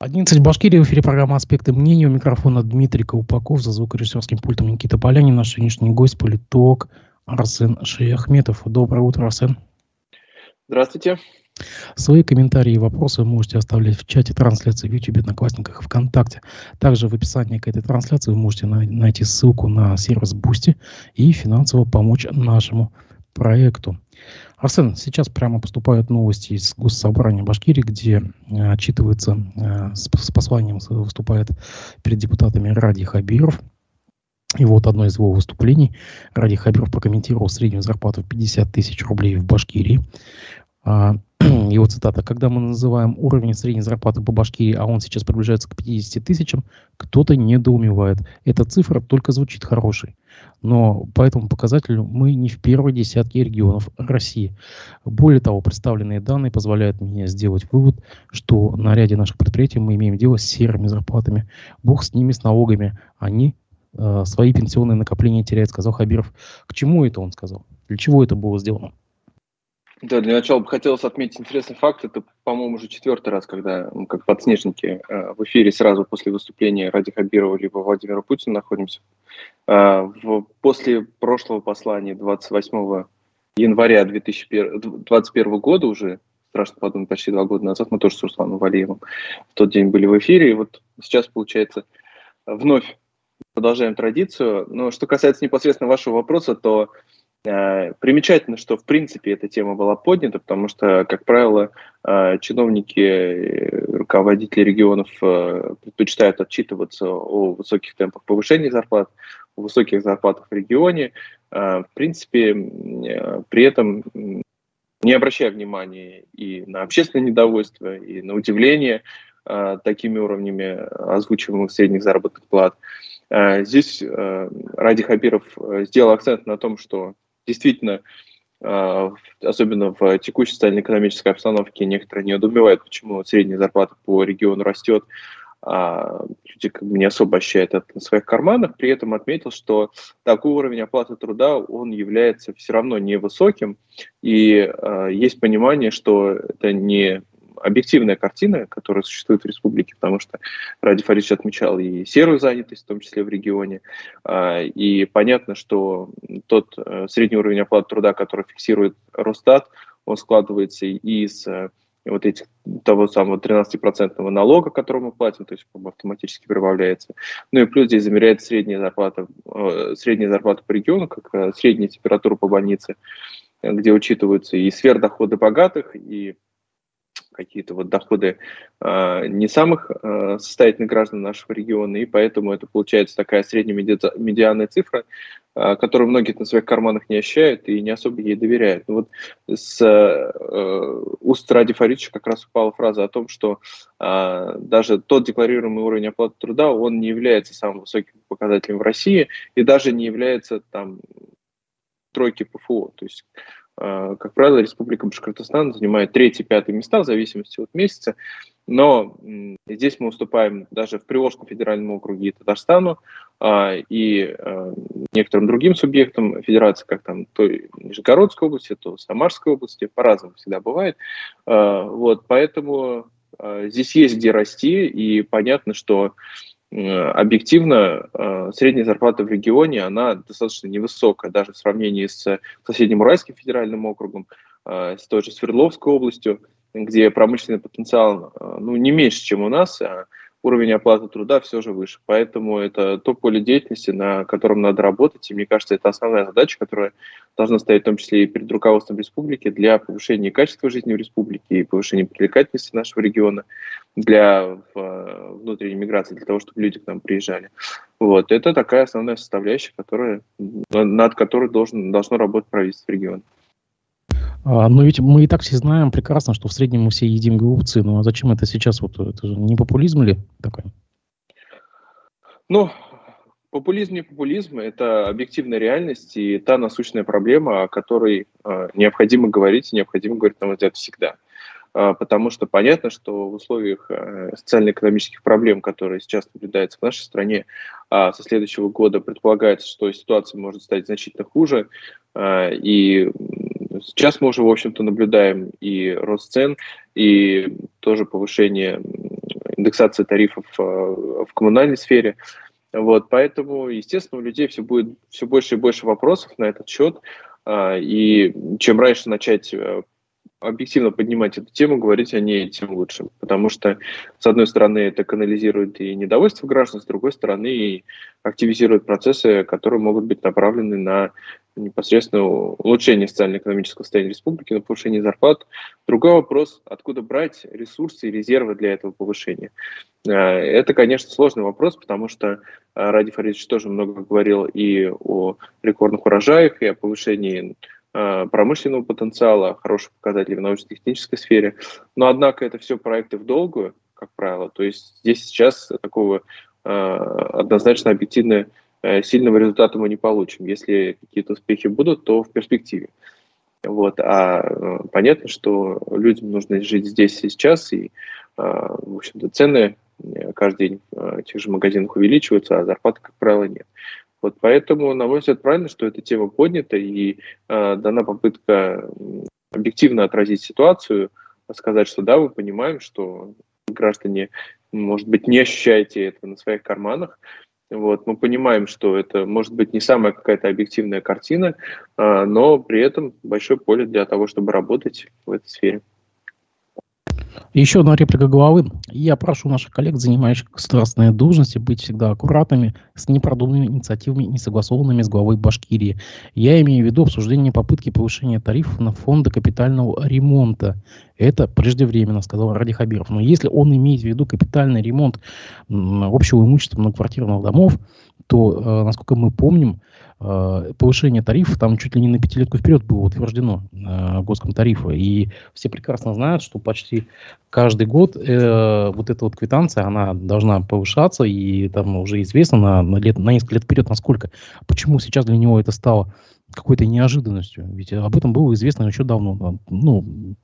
11 Башкирия, в эфире программа «Аспекты мнений». У микрофона Дмитрий Колпаков, за звукорежиссерским пультом Никита Полянин. Наш сегодняшний гость, политолог Арсен Шаяхметов. Доброе утро, Арсен. Здравствуйте. Свои комментарии и вопросы вы можете оставлять в чате трансляции в YouTube, Одноклассниках и ВКонтакте. Также в описании к этой трансляции вы можете найти ссылку на сервис Boosty и финансово помочь нашему проекту. Арсен, сейчас прямо поступают новости из Госсобрания Башкирии, где э, отчитывается, э, с, посланием выступает перед депутатами Ради Хабиров. И вот одно из его выступлений. Ради Хабиров прокомментировал среднюю зарплату в 50 тысяч рублей в Башкирии. А, его цитата. «Когда мы называем уровень средней зарплаты по Башкирии, а он сейчас приближается к 50 тысячам, кто-то недоумевает. Эта цифра только звучит хорошей. Но по этому показателю мы не в первой десятке регионов России. Более того, представленные данные позволяют мне сделать вывод, что на ряде наших предприятий мы имеем дело с серыми зарплатами. Бог с ними, с налогами. Они э, свои пенсионные накопления теряют, сказал Хабиров. К чему это он сказал? Для чего это было сделано? Да, для начала бы хотелось отметить интересный факт. Это, по-моему, уже четвертый раз, когда мы как подснежники э, в эфире сразу после выступления Ради Хабирова либо Владимира Путина находимся. Э, после прошлого послания 28 января 2021 года уже, страшно подумать, почти два года назад, мы тоже с Русланом Валиевым в тот день были в эфире. И вот сейчас, получается, вновь продолжаем традицию. Но что касается непосредственно вашего вопроса, то Э, примечательно, что в принципе эта тема была поднята, потому что, как правило, э, чиновники, руководители регионов э, предпочитают отчитываться о высоких темпах повышения зарплат, о высоких зарплатах в регионе. В принципе, при этом не обращая внимания и на общественное недовольство, и на удивление такими уровнями озвучиваемых средних заработных плат. Здесь Ради Хабиров сделал акцент на том, что действительно, а, особенно в текущей социально-экономической обстановке, некоторые не недоумевают, почему средняя зарплата по региону растет, а люди как бы не особо ощущают это на своих карманах, при этом отметил, что такой уровень оплаты труда, он является все равно невысоким, и э, есть понимание, что это не объективная картина, которая существует в республике, потому что Ради Фаридович отмечал и серую занятость, в том числе в регионе, а, и понятно, что тот э, средний уровень оплаты труда, который фиксирует Росстат, он складывается из э, вот этих того самого 13% налога, который мы платим, то есть автоматически прибавляется. Ну и плюс здесь замеряется средняя зарплата, э, средняя зарплата по региону, как средняя температура по больнице, где учитываются и сверхдоходы богатых, и какие-то вот доходы э, не самых э, состоятельных граждан нашего региона, и поэтому это получается такая средняя медианная цифра, э, которую многие на своих карманах не ощущают и не особо ей доверяют. Но вот с э, уст Ради Фаридовича как раз упала фраза о том, что э, даже тот декларируемый уровень оплаты труда, он не является самым высоким показателем в России и даже не является там тройки ПФО. То есть как правило, Республика Башкортостан занимает третьи, пятые места в зависимости от месяца. Но здесь мы уступаем даже в Приволжском федеральном округе и Татарстану, а, и э, некоторым другим субъектам федерации, как там то Нижегородской области, то Самарской области, по-разному всегда бывает. Э, вот, поэтому здесь есть где расти, и понятно, что Э, объективно э, средняя зарплата в регионе, она достаточно невысокая, даже в сравнении с соседним Уральским федеральным округом, э, с той же Свердловской областью, где промышленный потенциал ну, не меньше, чем у нас, а уровень оплаты труда все же выше. Поэтому это то поле деятельности, на котором надо работать. И мне кажется, это основная задача, которая должна стоять в том числе и перед руководством республики для повышения качества жизни в республике и повышения привлекательности нашего региона для внутренней миграции, для того, чтобы люди к нам приезжали. Вот. Это такая основная составляющая, которая, над которой должен, должно работать правительство региона. А, но ведь мы и так все знаем прекрасно, что в среднем мы все едим голубцы. Ну а зачем это сейчас? Вот это же не популизм ли такой? Ну, популизм не популизм, это объективная реальность и та насущная проблема, о которой э, необходимо говорить, необходимо говорить, на мой взгляд, всегда. Э, потому что понятно, что в условиях э, социально-экономических проблем, которые сейчас наблюдаются в нашей стране, э, со следующего года предполагается, что ситуация может стать значительно хуже, э, и Сейчас мы уже, в общем-то, наблюдаем и рост цен, и тоже повышение индексация тарифов в коммунальной сфере. Вот, поэтому, естественно, у людей все будет все больше и больше вопросов на этот счет. И чем раньше начать объективно поднимать эту тему, говорить о ней, тем лучше. Потому что, с одной стороны, это канализирует и недовольство граждан, с другой стороны, и активизирует процессы, которые могут быть направлены на непосредственно улучшение социально-экономического состояния республики, на повышение зарплат. Другой вопрос, откуда брать ресурсы и резервы для этого повышения. Э, это, конечно, сложный вопрос, потому что э, Ради Фаридович тоже много говорил и о рекордных урожаях, и о повышении промышленного потенциала, хороших показателей в научно-технической сфере. Но, однако, это все проекты в долгую, как правило. То есть здесь сейчас такого э, однозначно объективно э, сильного результата мы не получим. Если какие-то успехи будут, то в перспективе. Вот. А понятно, что людям нужно жить здесь и сейчас, и, в общем-то, цены каждый день в тех же магазинах увеличиваются, а зарплаты, как правило, нет. Вот поэтому, на мой взгляд, правильно, что эта тема поднята и э, дана попытка объективно отразить ситуацию, сказать, что да, мы понимаем, что граждане, может быть, не ощущаете этого на своих карманах. Вот, мы понимаем, что это может быть не самая какая-то объективная картина, э, но при этом большое поле для того, чтобы работать в этой сфере. Еще одна реплика главы. Я прошу наших коллег, занимающих государственные должности, быть всегда аккуратными с непродуманными инициативами, не согласованными с главой Башкирии. Я имею в виду обсуждение попытки повышения тарифов на фонды капитального ремонта. Это преждевременно, сказал Ради Хабиров. Но если он имеет в виду капитальный ремонт общего имущества многоквартирных домов, то, э, насколько мы помним, повышение тарифов там чуть ли не на пятилетку вперед было утверждено э, госком тарифа. И все прекрасно знают, что почти каждый год вот эта вот квитанция, она должна повышаться, и там уже известно на, на, лет, на несколько лет вперед, насколько. Почему сейчас для него это стало какой-то неожиданностью? Ведь об этом было известно еще давно. Ну,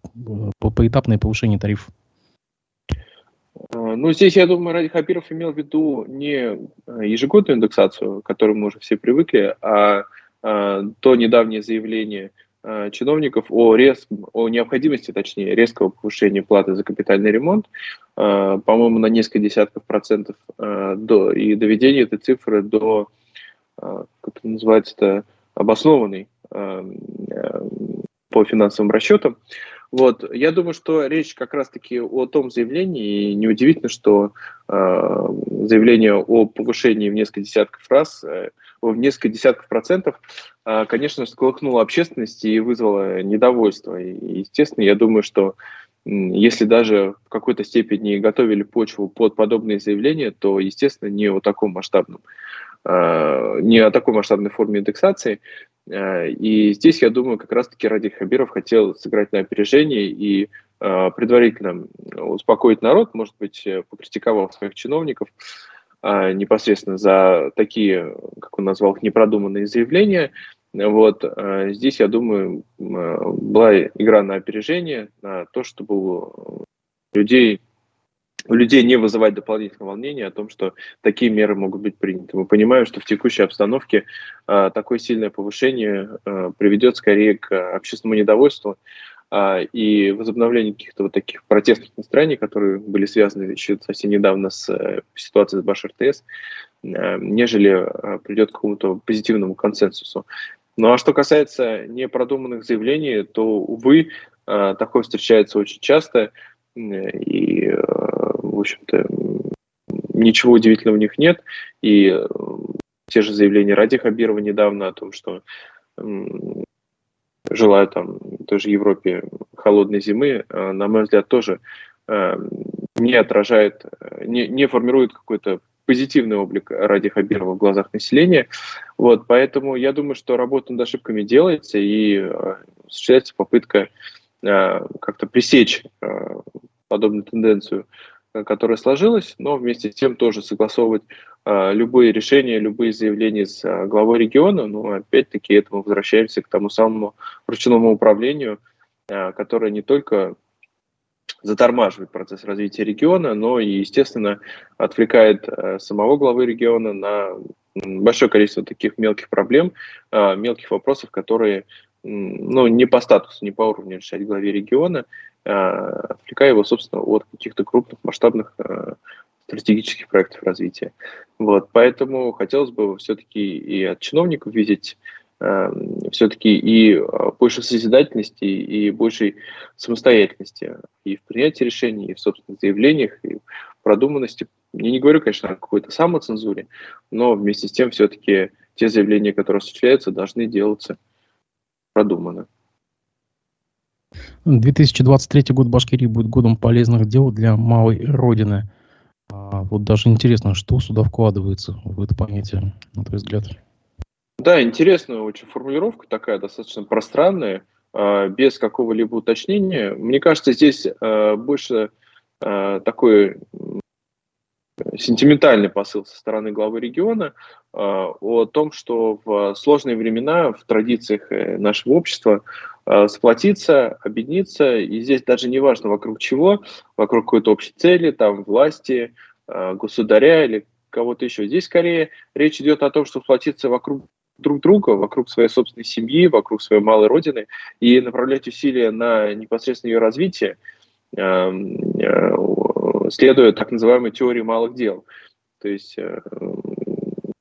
по поэтапное повышение тарифов. Ну, здесь, я думаю, Ради Хабиров имел в виду не э, ежегодную индексацию, к которой мы уже все привыкли, а, а то недавнее заявление чиновников о, рез, о необходимости, точнее, резкого повышения платы за капитальный ремонт, по-моему, на несколько десятков процентов до, и доведение этой цифры до, как это называется, обоснованной по финансовым расчетам. Вот, я думаю, что речь как раз-таки о том заявлении, и неудивительно, что э, заявление о повышении в несколько десятков раз, э, в несколько десятков процентов, э, конечно, сколыхнуло общественность и вызвало недовольство. И, естественно, я думаю, что если даже в какой-то степени готовили почву под подобные заявления, то, естественно, не о таком масштабном, э, не о такой масштабной форме индексации, и здесь, я думаю, как раз-таки Ради Хабиров хотел сыграть на опережение и э, предварительно успокоить народ, может быть, э, покритиковав своих чиновников непосредственно за такие, как он назвал их, непродуманные заявления. Вот здесь, я думаю, была игра на опережение, на то, чтобы людей у людей не вызывать дополнительного волнения о том, что такие меры могут быть приняты. Мы понимаем, что в текущей обстановке э, такое сильное повышение э, приведет скорее к общественному недовольству э, и возобновлению каких-то вот таких протестных настроений, которые были связаны еще совсем недавно с э, ситуацией с Баш РТС, э, нежели э, придет к какому-то позитивному консенсусу. Ну а что касается непродуманных заявлений, то, увы, э, такое встречается очень часто, и э, в общем-то, ничего удивительного в них нет. И э, те же заявления Ради Хабирова недавно о том, что желаю там тоже Европе холодной зимы, э, на мой взгляд, тоже не отражает, не, не формирует какой-то позитивный облик Ради Хабирова в глазах населения. Вот, поэтому я думаю, что работа над ошибками делается и осуществляется попытка как-то пресечь подобную тенденцию которая сложилась, но вместе с тем тоже согласовывать э, любые решения, любые заявления с э, главой региона. Но опять-таки это мы возвращаемся к тому самому ручному управлению, э, которое не только затормаживает процесс развития региона, но и, естественно, отвлекает э, самого главы региона на большое количество таких мелких проблем, э, мелких вопросов, которые ну, не по статусу, не по уровню решать главе региона, отвлекая его, собственно, от каких-то крупных масштабных стратегических проектов развития. Вот, поэтому хотелось бы все-таки и от чиновников видеть э, все-таки и а, больше созидательности, и большей самостоятельности и в принятии решений, и в собственных заявлениях, и в продуманности. Я не говорю, конечно, о какой-то самоцензуре, но вместе с тем все-таки те заявления, которые осуществляются, должны делаться продуманно. 2023 год Башкирии будет годом полезных дел для малой Родины. А вот даже интересно, что сюда вкладывается в это понятие, на твой взгляд? Да, интересная очень формулировка такая, достаточно пространная, а, без какого-либо уточнения. Мне кажется, здесь а, больше а, такой сентиментальный посыл со стороны главы региона о том, что в сложные времена в традициях э, нашего общества сплотиться, объединиться, и здесь даже не важно вокруг чего, вокруг какой-то общей цели, там, власти, государя или кого-то еще. Здесь скорее речь идет о том, что сплотиться вокруг друг друга, вокруг своей собственной семьи, вокруг своей малой родины и направлять усилия на непосредственно ее развитие, эм, э, следуя так называемой теории малых дел. То есть э,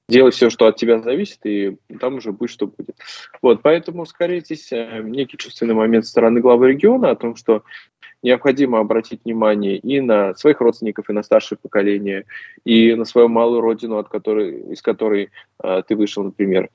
делай все, что от тебя зависит, и там уже будет, что будет. Вот, поэтому, скорее, здесь э, некий чувственный момент стороны главы региона о том, что необходимо обратить внимание и на своих родственников, и на старшее поколение, и на свою малую родину, от которой, из которой э, ты вышел, например.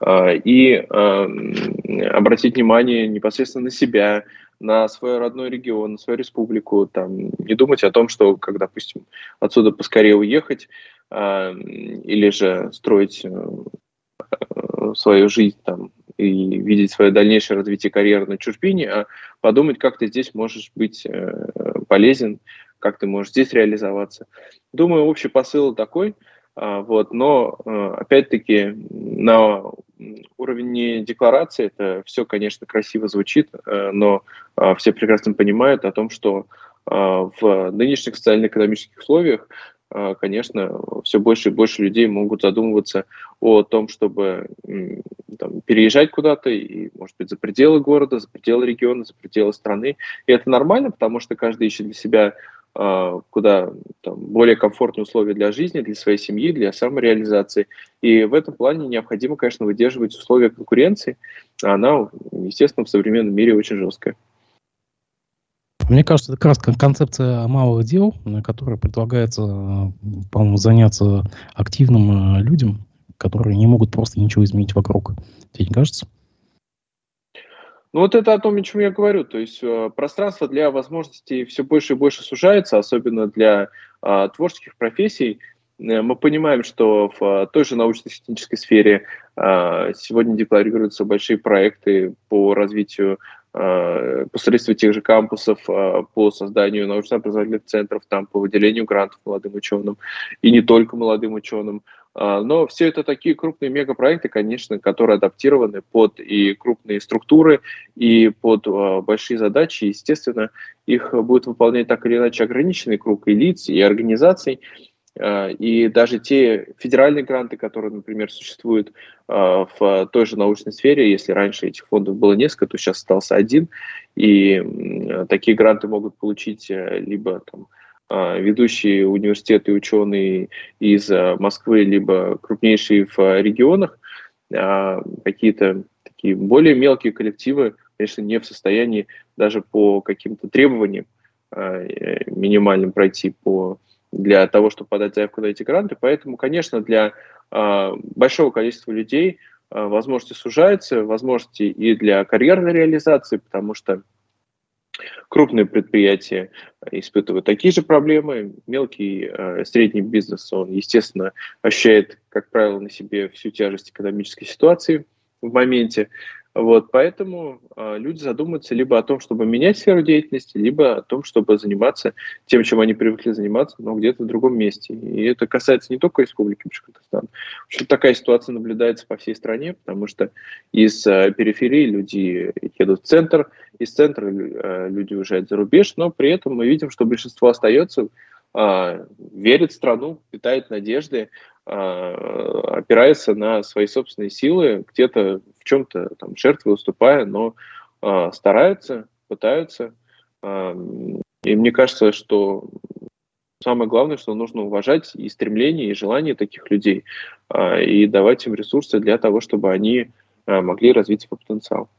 Э, и э, обратить внимание непосредственно на себя, на свой родной регион, на свою республику, там, не думать о том, что, как, допустим, отсюда поскорее уехать, э, или же строить э, свою жизнь там и видеть свое дальнейшее развитие карьеры на чужбине, а подумать, как ты здесь можешь быть э, полезен, как ты можешь здесь реализоваться. Думаю, общий посыл такой, а, вот, но э, опять-таки на уровне декларации это все, конечно, красиво звучит, э, но а, все прекрасно понимают о том, что а, в нынешних социально-экономических условиях конечно, все больше и больше людей могут задумываться о том, чтобы там, переезжать куда-то, и, может быть, за пределы города, за пределы региона, за пределы страны. И это нормально, потому что каждый ищет для себя куда там, более комфортные условия для жизни, для своей семьи, для самореализации. И в этом плане необходимо, конечно, выдерживать условия конкуренции. Она, естественно, в современном мире очень жесткая. Мне кажется, это как раз концепция малых дел, которая предлагается, по-моему, заняться активным э, людям, которые не могут просто ничего изменить вокруг. Тебе не кажется? Ну вот это о том, о чем я говорю. То есть э, пространство для возможностей все больше и больше сужается, особенно для э, творческих профессий. Э, мы понимаем, что в э, той же научно-технической сфере э, сегодня декларируются большие проекты по развитию Э, посредством тех же кампусов по созданию научно-образовательных центров, там, по выделению грантов молодым ученым, и не только молодым ученым. Э, но все это такие крупные мегапроекты, конечно, которые адаптированы под и крупные структуры, и под большие задачи. Естественно, их будет выполнять так или иначе ограниченный круг и лиц, и организаций. А, и даже те федеральные гранты, которые, например, существуют а, в той же научной сфере, если раньше этих фондов было несколько, то сейчас остался один, и такие гранты могут получить э, либо там, а, ведущие университеты и ученые из Москвы, либо крупнейшие в регионах, какие-то такие более мелкие коллективы, конечно, не в состоянии даже по каким-то требованиям э, минимальным пройти по для того, чтобы подать заявку на эти гранты. Поэтому, конечно, для большого количества людей возможности сужаются, возможности и для карьерной реализации, потому что крупные предприятия испытывают такие же проблемы. Мелкий, э, средний бизнес, он, естественно, ощущает, как правило, на себе всю тяжесть экономической ситуации в моменте. Вот, поэтому э, люди задумаются либо о том, чтобы менять сферу деятельности, либо о том, чтобы заниматься тем, чем они привыкли заниматься, но где-то в другом месте. И это касается не только Республики Башкортостан. В общем, такая ситуация наблюдается по всей стране, потому что из э, периферии люди едут в центр, из центра э, люди уезжают за рубеж, но при этом мы видим, что большинство остается, верит в страну, питает надежды, опирается на свои собственные силы, где-то в чем-то там жертвы уступая, но стараются, пытаются. И мне кажется, что самое главное, что нужно уважать и стремление, и желание таких людей, и давать им ресурсы для того, чтобы они могли развить свой потенциал.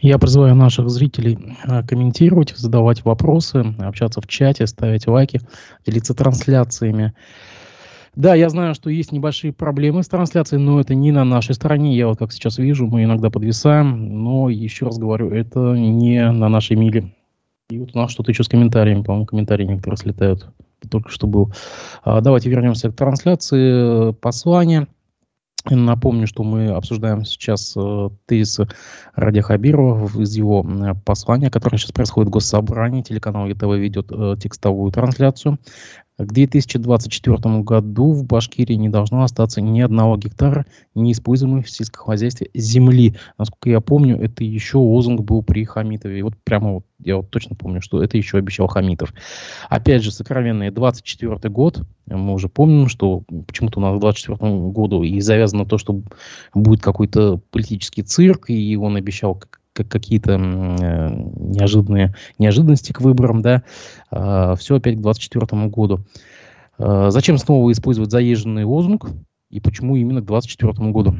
Я призываю наших зрителей а, комментировать, задавать вопросы, общаться в чате, ставить лайки, делиться трансляциями. Да, я знаю, что есть небольшие проблемы с трансляцией, но это не на нашей стороне. Я вот как сейчас вижу, мы иногда подвисаем, но еще раз говорю, это не на нашей миле. И вот у нас что-то еще с комментариями, по-моему, комментарии некоторые слетают. Только что был. А, давайте вернемся к трансляции. Послание. Напомню, что мы обсуждаем сейчас э, тезисы Ради Хабирова из его послания, которое сейчас происходит в Госсобрании. Телеканал ЕТВ ведет э, текстовую трансляцию. К 2024 году в Башкирии не должно остаться ни одного гектара неиспользуемой в сельском хозяйстве земли. Насколько я помню, это еще лозунг был при Хамитове. Вот прямо вот, я вот точно помню, что это еще обещал Хамитов. Опять же, сокровенный 24 год. Мы уже помним, что почему-то у нас к 24 году и завязано то, что будет какой-то политический цирк, и он обещал как какие-то э, неожиданные неожиданности к выборам, да, э, все опять к 2024 году. Э, зачем снова использовать заезженный лозунг и почему именно к 2024 году?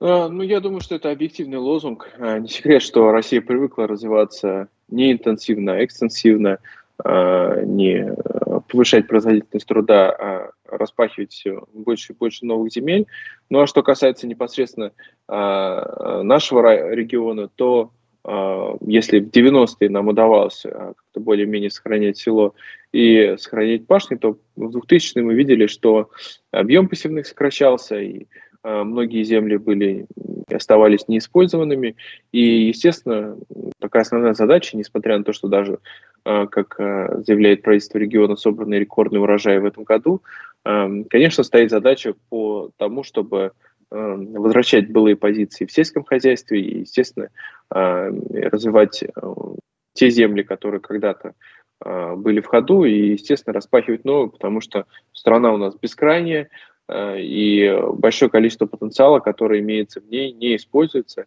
Ну, я думаю, что это объективный лозунг. Не секрет, что Россия привыкла развиваться не интенсивно, а экстенсивно, не повышать производительность труда, а распахивать больше и больше новых земель. Ну а что касается непосредственно э, нашего региона, то э, если в 90-е нам удавалось э, как-то более-менее сохранять село и сохранять пашни, то в 2000-е мы видели, что объем посевных сокращался, и многие земли были оставались неиспользованными. И, естественно, такая основная задача, несмотря на то, что даже, как заявляет правительство региона, собранный рекордный урожай в этом году, конечно, стоит задача по тому, чтобы эм, возвращать былые позиции в сельском хозяйстве и, естественно, эм, развивать э, те земли, которые когда-то э, были в ходу, и, естественно, распахивать новые, потому что страна у нас бескрайняя, э, и большое количество потенциала, который имеется в ней, не используется,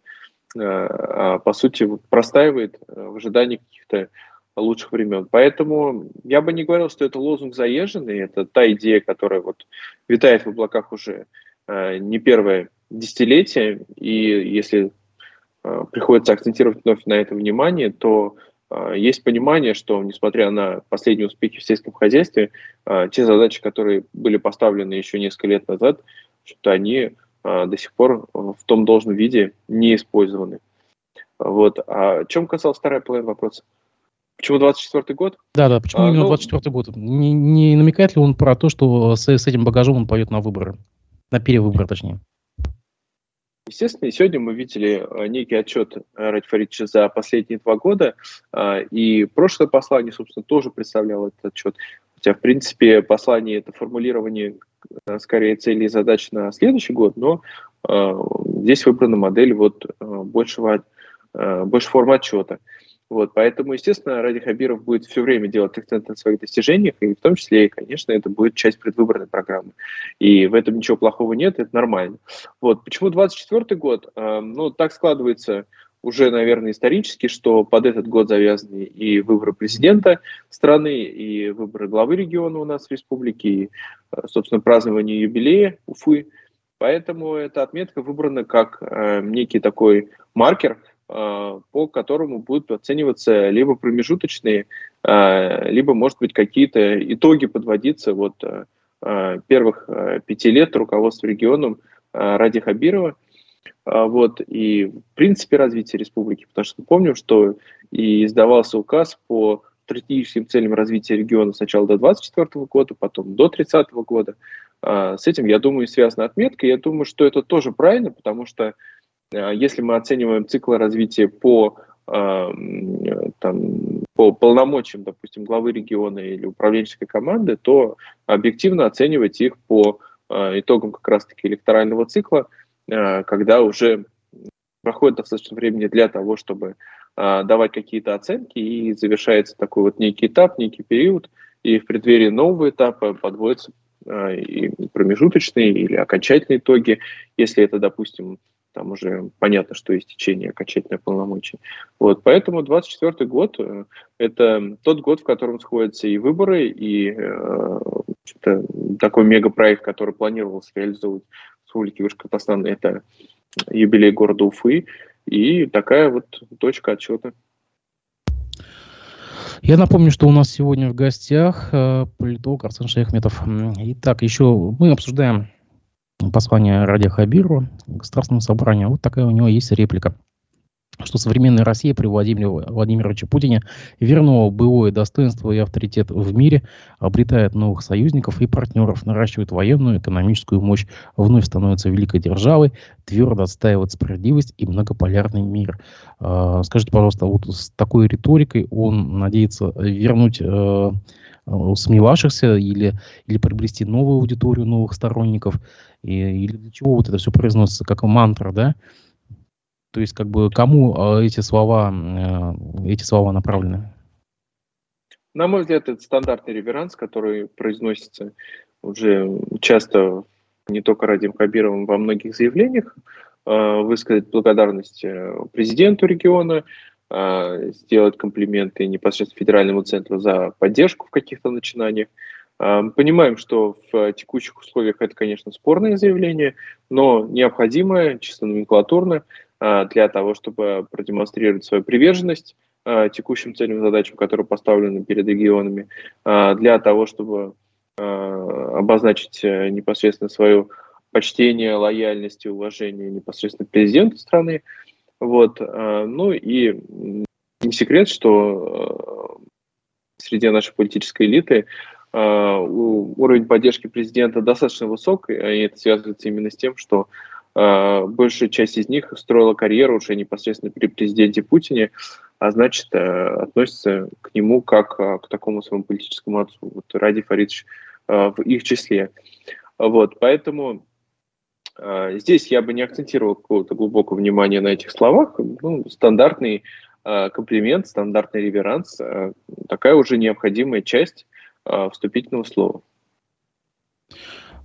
а, по сути, простаивает в ожидании каких-то лучших времен. Поэтому я бы не говорил, что это лозунг заезженный, это та идея, которая вот витает в облаках уже э, не первое десятилетие, и если э, приходится акцентировать вновь на это внимание, то э, есть понимание, что несмотря на последние успехи в сельском хозяйстве, э, те задачи, которые были поставлены еще несколько лет назад, что они э, до сих пор в том должном виде не использованы. Вот. А чем касалась вторая половина вопроса? Почему 24 год? Да, да, почему а, именно ну, 24 год? Не, не намекает ли он про то, что с, с этим багажом он пойдет на выборы? На перевыборы, точнее. Естественно, сегодня мы видели э, некий отчет Ради Фаридовича за последние два года, а, и прошлое послание, собственно, тоже представляло этот отчет. Хотя, в принципе, послание – это формулирование э, скорее целей и задач на следующий год, но э, здесь выбрана модель вот большего, больше форм отчета. Вот, поэтому, естественно, Ради Хабиров будет все время делать акцент на своих достижениях, и в том числе, и, конечно, это будет часть предвыборной программы. И в этом ничего плохого нет, это нормально. Вот, почему 24 год? Э, ну, так складывается уже, наверное, исторически, что под этот год завязаны и выборы президента страны, и выборы главы региона у нас в республике, и, э, собственно, празднование юбилея Уфы. Поэтому эта отметка выбрана как э, некий такой маркер – по которому будут оцениваться либо промежуточные, э, либо, может быть, какие-то итоги подводиться вот э, первых пяти лет руководства регионом Ради Хабирова. Вот, и в принципе развития республики, потому что помню, что и издавался указ по стратегическим целям развития региона сначала до 2024 года, потом до 30 года. С этим, я думаю, связана отметка. Я думаю, что это тоже правильно, потому что а, если мы оцениваем циклы развития по, а, там, по полномочиям, допустим, главы региона или управленческой команды, то объективно оценивать их по а, итогам как раз-таки электорального цикла, когда уже проходит достаточно времени для того, чтобы давать какие-то оценки, и завершается такой вот некий этап, некий период, и в преддверии нового этапа подводятся и промежуточные или окончательные итоги, если это, допустим, там уже понятно, что истечение окончательное полномочий. Вот, поэтому 24 год э, – это тот год, в котором сходятся и выборы, и э, такой мегапроект, который планировался реализовывать в Республике Башкортостан, это юбилей города Уфы, и такая вот точка отчета. Я напомню, что у нас сегодня в гостях э, политолог Арсен Шейхметов. Итак, еще мы обсуждаем послание Ради Хабиру Государственному собранию. Вот такая у него есть реплика что современная Россия при Владимире Владимировиче Путине вернула былое достоинство и авторитет в мире, обретает новых союзников и партнеров, наращивает военную и экономическую мощь, вновь становится великой державой, твердо отстаивает справедливость и многополярный мир. А, скажите, пожалуйста, вот с такой риторикой он надеется вернуть э, сомневавшихся или, или приобрести новую аудиторию, новых сторонников – и, или для чего вот это все произносится как мантра, да? То есть, как бы, кому а, эти слова, э, эти слова направлены? На мой взгляд, это стандартный реверанс, который произносится уже часто не только Радим Хабировым во многих заявлениях, э, высказать благодарность э, президенту региона, сделать комплименты непосредственно федеральному центру за поддержку в каких-то начинаниях. Понимаем, что в текущих условиях это, конечно, спорное заявление, но необходимое, чисто номенклатурно, а, для того, чтобы продемонстрировать свою приверженность а, текущим целям и задачам, которые поставлены перед регионами, для того, чтобы обозначить э, непосредственно свое почтение, лояльность и уважение непосредственно президенту страны. Вот. Ну и не секрет, что среди нашей политической элиты Э, уровень поддержки президента достаточно высок, и это связывается именно с тем, что э, большая часть из них строила карьеру уже непосредственно при президенте Путине, а значит, э, относится к нему как к такому своему политическому отцу. Вот Ради Фаридович в их числе. Вот, поэтому здесь я бы не акцентировал какого-то глубокого внимания на этих словах. Ну, стандартный комплимент, стандартный реверанс, такая уже необходимая часть э, вступительного слова.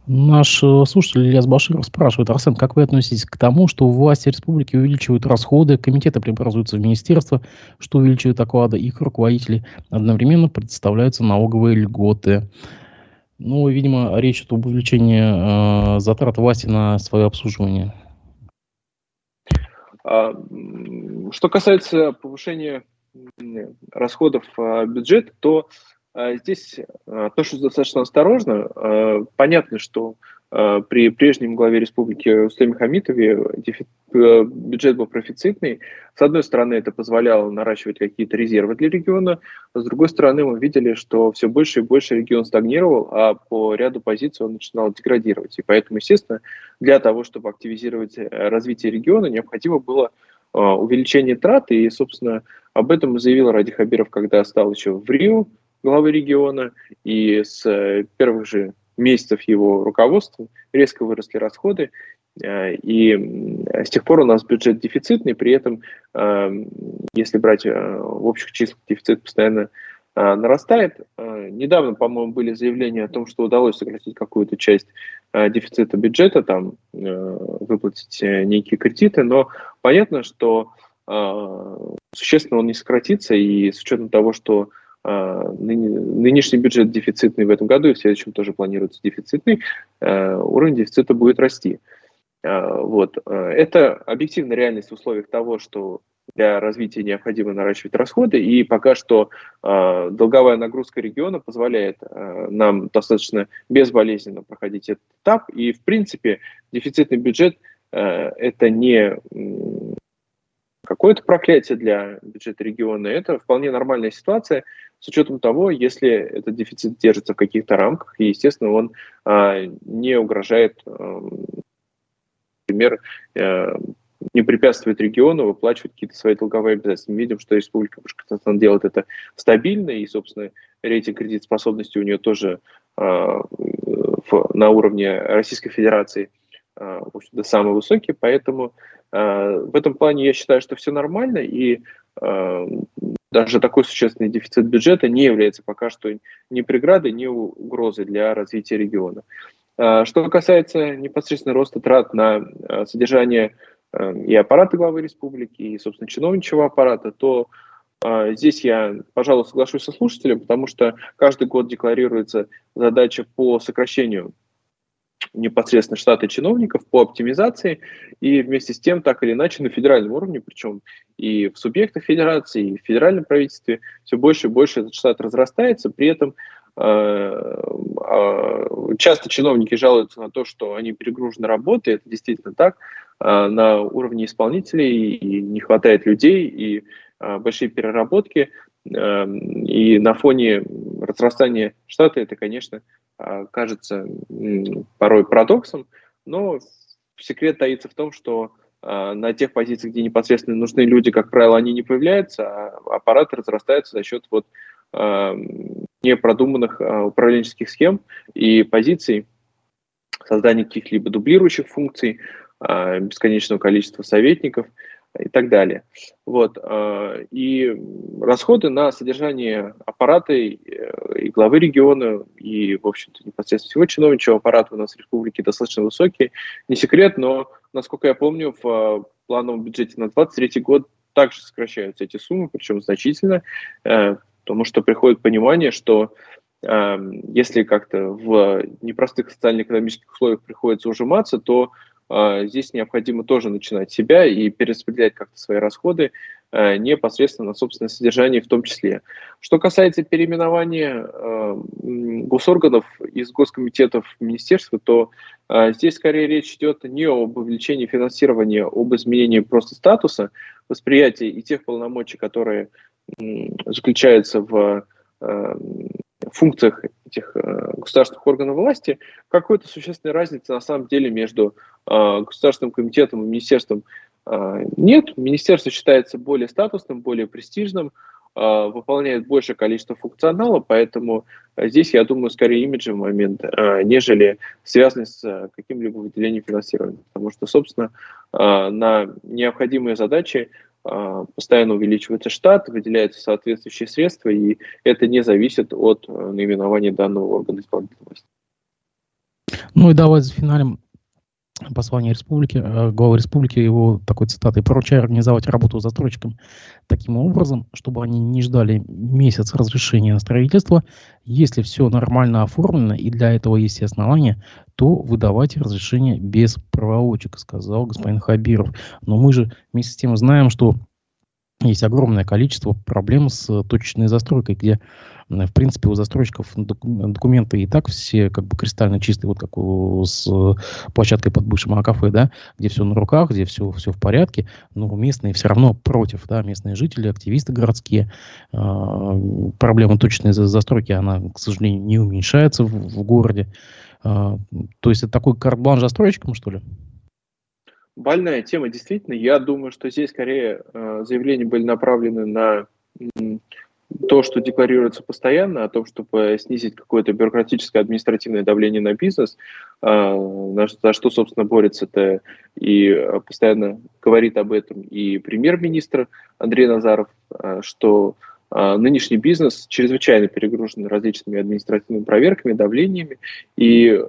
Наш э, слушатель Ильяс Баширов спрашивает, Арсен, как вы относитесь к тому, что власти республики увеличивают расходы, комитеты преобразуются в министерство, что увеличивает оклады их руководителей, одновременно предоставляются налоговые льготы. Ну, видимо, речь идет об увеличении э, затрат власти на свое обслуживание. А, что касается повышения расходов а, бюджета, то а, здесь а, отношусь достаточно осторожно. А, понятно, что при прежнем главе республики Рустеме Хамитове э, бюджет был профицитный. С одной стороны, это позволяло наращивать какие-то резервы для региона, с другой стороны, мы видели, что все больше и больше регион стагнировал, а по ряду позиций он начинал деградировать. И поэтому, естественно, для того, чтобы активизировать э, развитие региона, необходимо было увеличение трат, и, собственно, об этом заявил Ради Хабиров, когда стал еще в Рио, главы региона, и с э, первых же месяцев его руководства резко выросли расходы, э, и с тех пор у нас бюджет дефицитный, при этом, э, если брать в общих числах, дефицит постоянно нарастает. Недавно, по-моему, были заявления о том, что удалось сократить какую-то часть дефицита бюджета, там выплатить некие кредиты, но понятно, что существенно он не сократится, и с учетом того, что нынешний бюджет дефицитный в этом году и в следующем тоже планируется дефицитный, а, уровень дефицита будет расти. А, вот. Это объективная реальность в условиях того, что для развития необходимо наращивать расходы, и пока что долговая нагрузка региона позволяет нам достаточно безболезненно проходить этот этап, и в принципе дефицитный бюджет это не какое-то проклятие для бюджета региона, это вполне нормальная ситуация, с учетом того, если этот дефицит держится в каких-то рамках, и, естественно, он а, не угрожает, а, например, а, не препятствует региону выплачивать какие-то свои долговые обязательства. Мы видим, что Республика Башкортостан делает это стабильно, и, собственно, рейтинг кредитоспособности у нее тоже а, в, на уровне Российской Федерации в общем-то, самый высокий, поэтому В этом плане я считаю, что все нормально, и даже такой существенный дефицит бюджета не является пока что ни преградой, ни угрозой для развития региона. Что касается непосредственно роста трат на содержание и аппарата главы республики, и, собственно, чиновничьего аппарата, то Здесь я, пожалуй, соглашусь со слушателем, потому что каждый год декларируется задача по сокращению непосредственно штата чиновников по оптимизации, и вместе с тем, так или иначе, на федеральном уровне, причем и в субъектах федерации, и в федеральном правительстве, все больше и больше этот штат разрастается, при этом э, э, часто чиновники жалуются на то, что они перегружены работой, это действительно так, э, на уровне исполнителей и не хватает людей, и большие переработки, и на фоне разрастания штата это, конечно, а, кажется порой парадоксом, но секрет таится в том, что а, на тех позициях, где непосредственно нужны люди, как правило, они не появляются, а аппараты разрастаются за счет вот а, непродуманных управленческих схем и позиций, создания каких-либо дублирующих функций, бесконечного количества советников – и так далее. Вот. А, и расходы на содержание аппарата и главы региона, и, в общем-то, непосредственно всего чиновничьего аппарата у нас в республике достаточно высокие. Не секрет, но, насколько я помню, в а, плановом бюджете на 2023 год также сокращаются эти суммы, причем значительно, э, потому что приходит понимание, что э, если как-то в непростых социально-экономических условиях приходится ужиматься, то здесь необходимо тоже начинать себя и перераспределять как-то свои расходы а, непосредственно на собственное содержание в том числе. Что касается переименования а, госорганов из госкомитетов в министерство, то здесь скорее речь идет не об увеличении финансирования, об изменении просто статуса восприятия и тех полномочий, которые заключаются в функциях этих э, государственных органов власти, какой-то существенной разницы на самом деле между э, Государственным комитетом и министерством э, нет. Министерство считается более статусным, более престижным, выполняет большее количество функционала, поэтому здесь, я думаю, скорее имиджевый момент, нежели связанный с каким-либо выделением финансирования. Потому что, собственно, на необходимые задачи постоянно увеличивается штат, выделяются соответствующие средства, и это не зависит от э, наименования данного органа исполнительной власти. Ну и давайте финалем послание республики, э, главы республики, его такой цитатой, поручаю организовать работу с застройщиками таким образом, чтобы они не ждали месяц разрешения на строительство. Если все нормально оформлено и для этого есть основания, то выдавайте разрешение без проволочек, сказал господин Хабиров. Но мы же вместе с тем знаем, что есть огромное количество проблем с точечной застройкой, где в принципе, у застройщиков документы и так все как бы кристально чистые, вот как у, с площадкой под бывшим кафе, да, где все на руках, где все, все в порядке, но местные все равно против, да, местные жители, активисты городские. Э, проблема точечной застройки, она, к сожалению, не уменьшается в, в городе. Э, то есть это такой карт-бланш застройщикам, что ли? Больная тема, действительно. Я думаю, что здесь скорее э, заявления были направлены на то, что декларируется постоянно, о том, чтобы снизить какое-то бюрократическое административное давление на бизнес, а, за что, собственно, борется-то и а, постоянно говорит об этом и премьер-министр Андрей Назаров, а, что нынешний бизнес чрезвычайно перегружен различными административными проверками, давлениями, и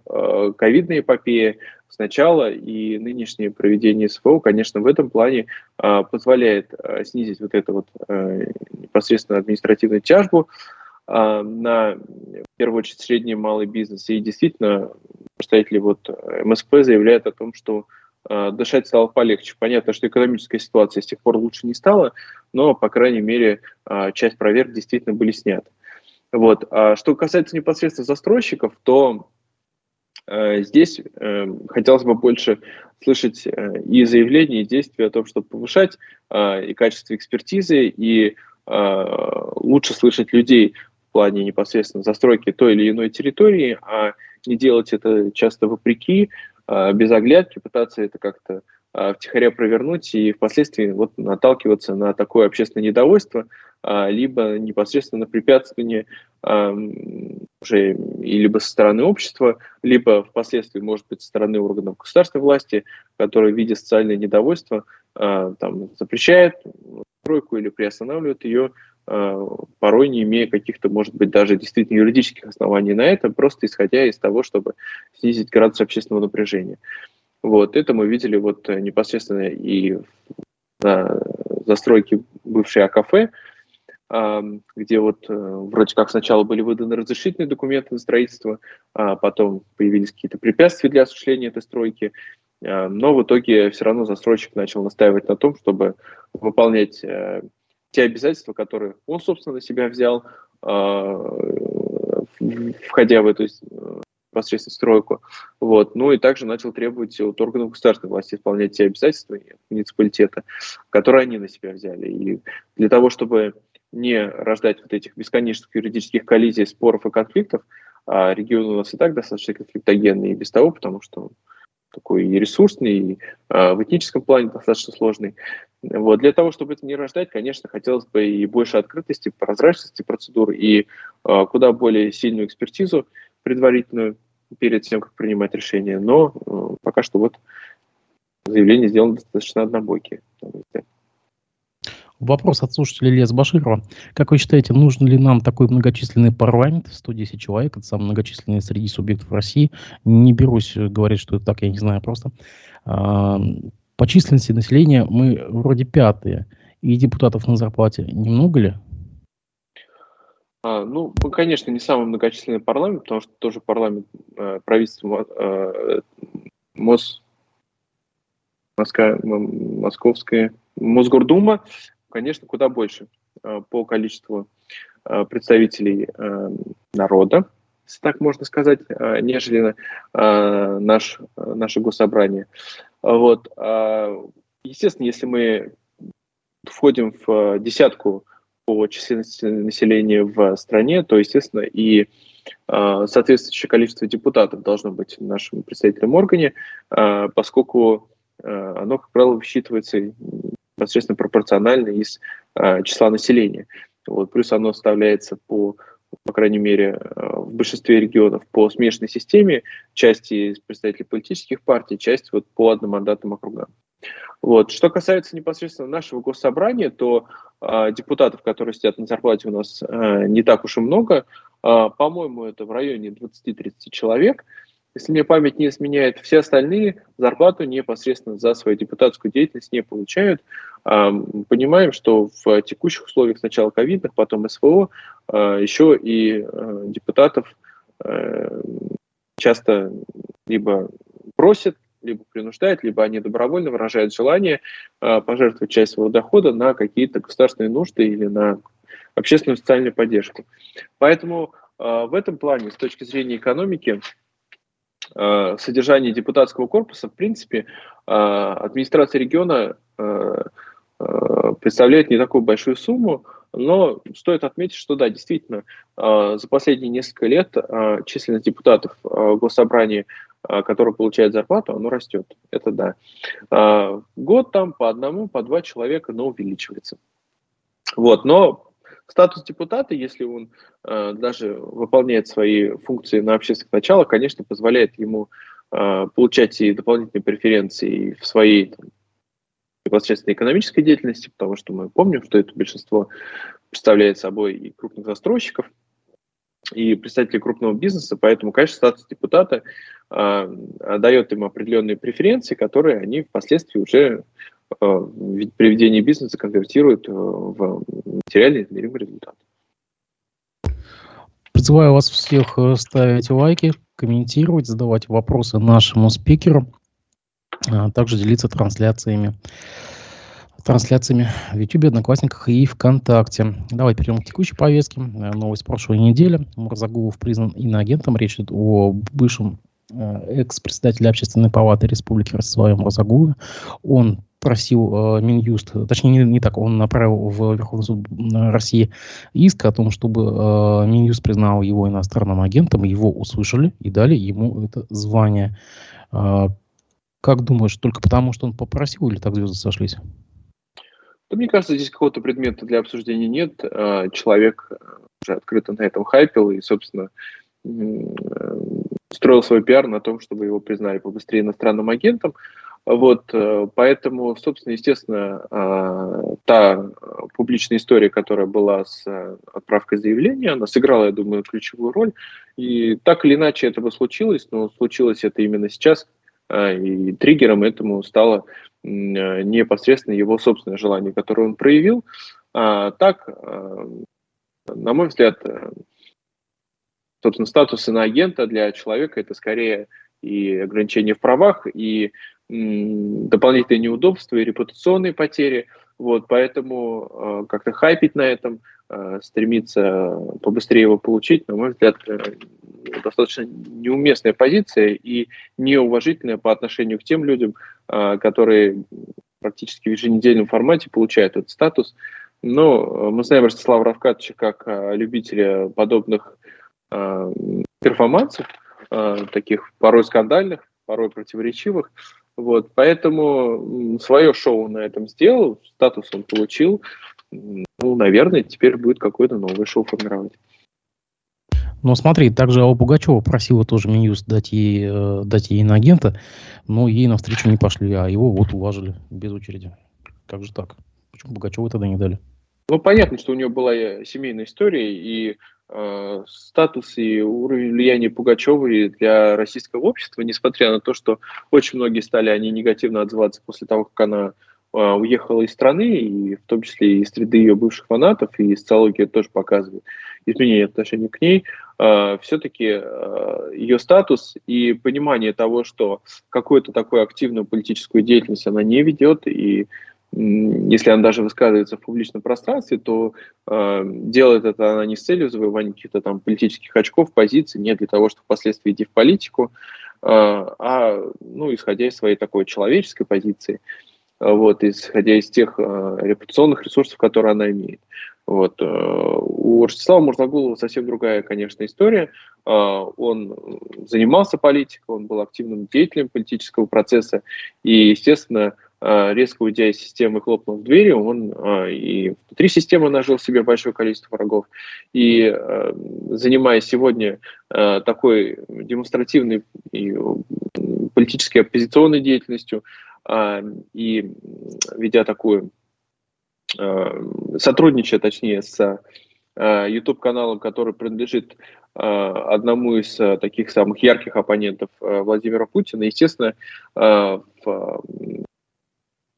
ковидная эпопея сначала, и нынешнее проведение СФО, конечно, в этом плане а, позволяет а, снизить вот эту вот а, непосредственно административную тяжбу а, на, в первую очередь, средний и малый бизнес. И действительно, представители вот МСП заявляют о том, что а, дышать стало полегче. Понятно, что экономическая ситуация с тех пор лучше не стала, но, по крайней мере, а, часть проверок действительно были сняты. Вот. А что касается непосредственно застройщиков, то Э, здесь э, хотелось бы больше слышать э, и заявления, и действия о том, чтобы повышать и качество экспертизы, и лучше слышать людей в плане непосредственно застройки той или иной территории, а не делать это часто вопреки, без оглядки, пытаться это как-то втихаря провернуть и впоследствии вот наталкиваться на такое общественное недовольство, либо непосредственно на препятствование уже и либо со стороны общества, либо впоследствии, может быть, со стороны органов государственной власти, которые, видя социальное недовольство, там, запрещает стройку или приостанавливает ее, порой не имея каких-то, может быть, даже действительно юридических оснований на это, просто исходя из того, чтобы снизить градус общественного напряжения. Вот, это мы видели вот э, непосредственно и на застройке бывшей АКФ, где вот э, вроде как сначала были выданы разрешительные документы на строительство, а потом появились какие-то препятствия для осуществления этой стройки, но в итоге все равно застройщик начал настаивать на том, чтобы выполнять э, те обязательства, которые он, собственно, на себя взял, а, входя в эту непосредственно стройку. Вот. Ну и также начал требовать от органов государственной власти исполнять те обязательства муниципалитета, которые они на себя взяли. И для того, чтобы не рождать вот этих бесконечных юридических коллизий, споров и конфликтов, а регион у нас и так достаточно конфликтогенный и без того, потому что он такой и ресурсный, и э, в этническом плане достаточно сложный. Вот. Для того, чтобы это не рождать, конечно, хотелось бы и больше открытости, прозрачности процедур, и э, куда более сильную экспертизу предварительную перед тем, как принимать решение. Но э, пока что вот заявление сделано достаточно однобокие. Вопрос от слушателя Лес Баширова. Как вы считаете, нужен ли нам такой многочисленный парламент, 110 человек, это самый многочисленный среди субъектов России? Не берусь говорить, что это так, я не знаю просто. По численности населения мы вроде пятые, и депутатов на зарплате немного ли? А, ну, мы, конечно, не самый многочисленный парламент, потому что тоже парламент э, правительства э, МОС, Москва, Московская, Мосгордума, конечно, куда больше э, по количеству э, представителей э, народа, если так можно сказать, э, нежели э, наш, наше госсобрание. Вот. А, естественно, если мы входим в десятку по численности населения в стране, то, естественно, и э, соответствующее количество депутатов должно быть в нашем представительном органе, поскольку оно, как правило, высчитывается непосредственно пропорционально из числа населения. Вот, плюс оно вставляется по по крайней мере, в большинстве регионов по смешанной системе, части из представителей политических партий, часть вот по одномандатным округам. Вот. Что касается непосредственно нашего госсобрания, то э, депутатов, которые сидят на зарплате у нас э, не так уж и много. Э, по-моему, это в районе 20-30 человек. Если мне память не изменяет, все остальные зарплату непосредственно за свою депутатскую деятельность не получают. Э, понимаем, что в текущих условиях сначала ковидных, потом СВО, э, еще и э, депутатов э, часто либо просят либо принуждает, либо они добровольно выражают желание пожертвовать часть своего дохода на какие-то государственные нужды или на общественную социальную поддержку. Поэтому в этом плане, с точки зрения экономики, содержание депутатского корпуса, в принципе, администрация региона представляет не такую большую сумму, но стоит отметить, что да, действительно, э, за последние несколько лет э, численность депутатов э, Госсобрания который получает зарплату, оно растет. Это да. Год там по одному, по два человека, но увеличивается. Вот, но статус депутата, если он э, даже выполняет свои функции на общественных началах, конечно, позволяет ему э, получать и дополнительные преференции в своей там, непосредственно экономической деятельности, потому что мы помним, что это большинство представляет собой и крупных застройщиков, и представители крупного бизнеса, поэтому, конечно, статус депутата э, дает им определенные преференции, которые они впоследствии уже э, при ведении бизнеса конвертируют э, в материальный измеримый результат. Призываю вас всех ставить лайки, комментировать, задавать вопросы нашему спикеру, а также делиться трансляциями трансляциями в YouTube, Одноклассниках и ВКонтакте. Давай перейдем к текущей повестке. Э, новость прошлой недели. Мурзагулов признан иноагентом. Речь идет о бывшем э, экс-председателе Общественной палаты Республики Ростиславе Мурзагулове. Он просил э, Минюст, точнее не, не так, он направил в Верховный суд России иск о том, чтобы э, Минюст признал его иностранным агентом, его услышали и дали ему это звание. Э, как думаешь, только потому, что он попросил или так звезды сошлись? то мне кажется, здесь какого-то предмета для обсуждения нет. Человек уже открыто на этом хайпил и, собственно, строил свой пиар на том, чтобы его признали побыстрее иностранным агентом. Вот, э, поэтому, собственно, естественно, а, та публичная история, которая была с э, отправкой заявления, она сыграла, я думаю, ключевую роль. И так или иначе это бы случилось, но случилось это именно сейчас, а, и триггером этому стало непосредственно его собственное желание, которое он проявил. А так, на мой взгляд, собственно, статус иноагента для человека это скорее и ограничения в правах, и дополнительные неудобства и репутационные потери. Вот, поэтому э, как-то хайпить на этом, э, стремиться побыстрее его получить, на мой взгляд, э, достаточно неуместная позиция и неуважительная по отношению к тем людям, э, которые практически в еженедельном формате получают этот статус. Но э, мы знаем Ростислава Равкатовича как э, любителя подобных э, перформансов, э, таких порой скандальных, порой противоречивых. Вот, поэтому свое шоу на этом сделал, статус он получил. Ну, наверное, теперь будет какое-то новое шоу формировать. Но смотри, также Алла Пугачева просила тоже Минюст дать ей, э, дать ей иноагента, но ей навстречу не пошли, а его вот уважили без очереди. Как же так? Почему Пугачеву тогда не дали? Ну, понятно, что у нее была семейная история, и статус и уровень влияния Пугачевой для российского общества, несмотря на то, что очень многие стали они негативно отзываться после того, как она э, уехала из страны, и в том числе и среды ее бывших фанатов, и социология тоже показывает изменение отношения к ней, э, все-таки ее статус и понимание того, что какую-то такую активную политическую деятельность она не ведет, и если она даже высказывается в публичном пространстве, то э, делает это она не с целью завоевания каких-то там политических очков, позиций, не для того, чтобы впоследствии идти в политику, э, а ну, исходя из своей такой человеческой позиции, э, вот, исходя из тех э, репутационных ресурсов, которые она имеет. Вот. Э, у Ростислава Мурзагулова совсем другая, конечно, история. Э, он занимался политикой, он был активным деятелем политического процесса, и, естественно, резко уйдя из системы, хлопнув дверью, он э, и внутри системы нажил себе большое количество врагов. И э, занимаясь сегодня такой демонстративной и политической оппозиционной деятельностью и ведя такую, сотрудничая, точнее, с YouTube-каналом, который принадлежит одному из таких самых ярких оппонентов Владимира Путина, естественно, в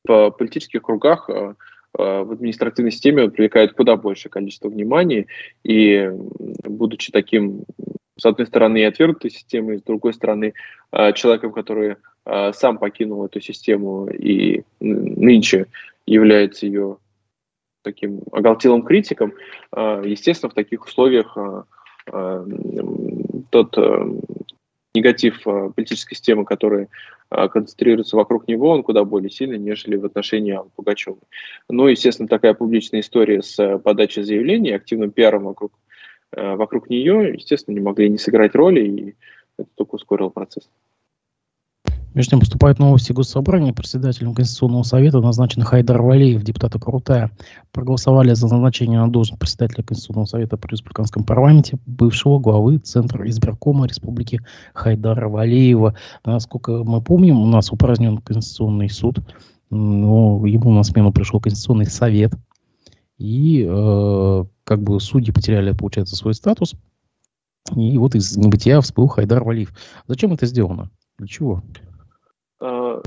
в политических кругах э, э, в административной системе он привлекает куда большее количество внимания, и будучи таким, с одной стороны, и отвергнутой системой, с другой стороны, э, человеком, который сам покинул эту систему и нынче является ее таким оголтелым критиком, естественно, в таких условиях тот негатив политической системы, который концентрируется вокруг него, он куда более сильный, нежели в отношении Аллы Пугачевой. Ну, естественно, такая публичная история с э, подачей заявлений, активным пиаром вокруг, э, вокруг нее, естественно, не могли не сыграть роли, и это только ускорило процесс. Между тем поступают новости Госсобрания. Председателем Конституционного совета назначен Хайдар Валиев, депутаты Крутая. Проголосовали за назначение на должность председателя Конституционного совета при республиканском парламенте бывшего главы Центра избиркома Республики Хайдара Валиева. Насколько мы помним, у нас упразднен Конституционный суд. Но ему на смену пришел Конституционный совет. И э, как бы судьи потеряли, получается, свой статус. И вот из небытия всплыл Хайдар Валиев. Зачем это сделано? Для чего?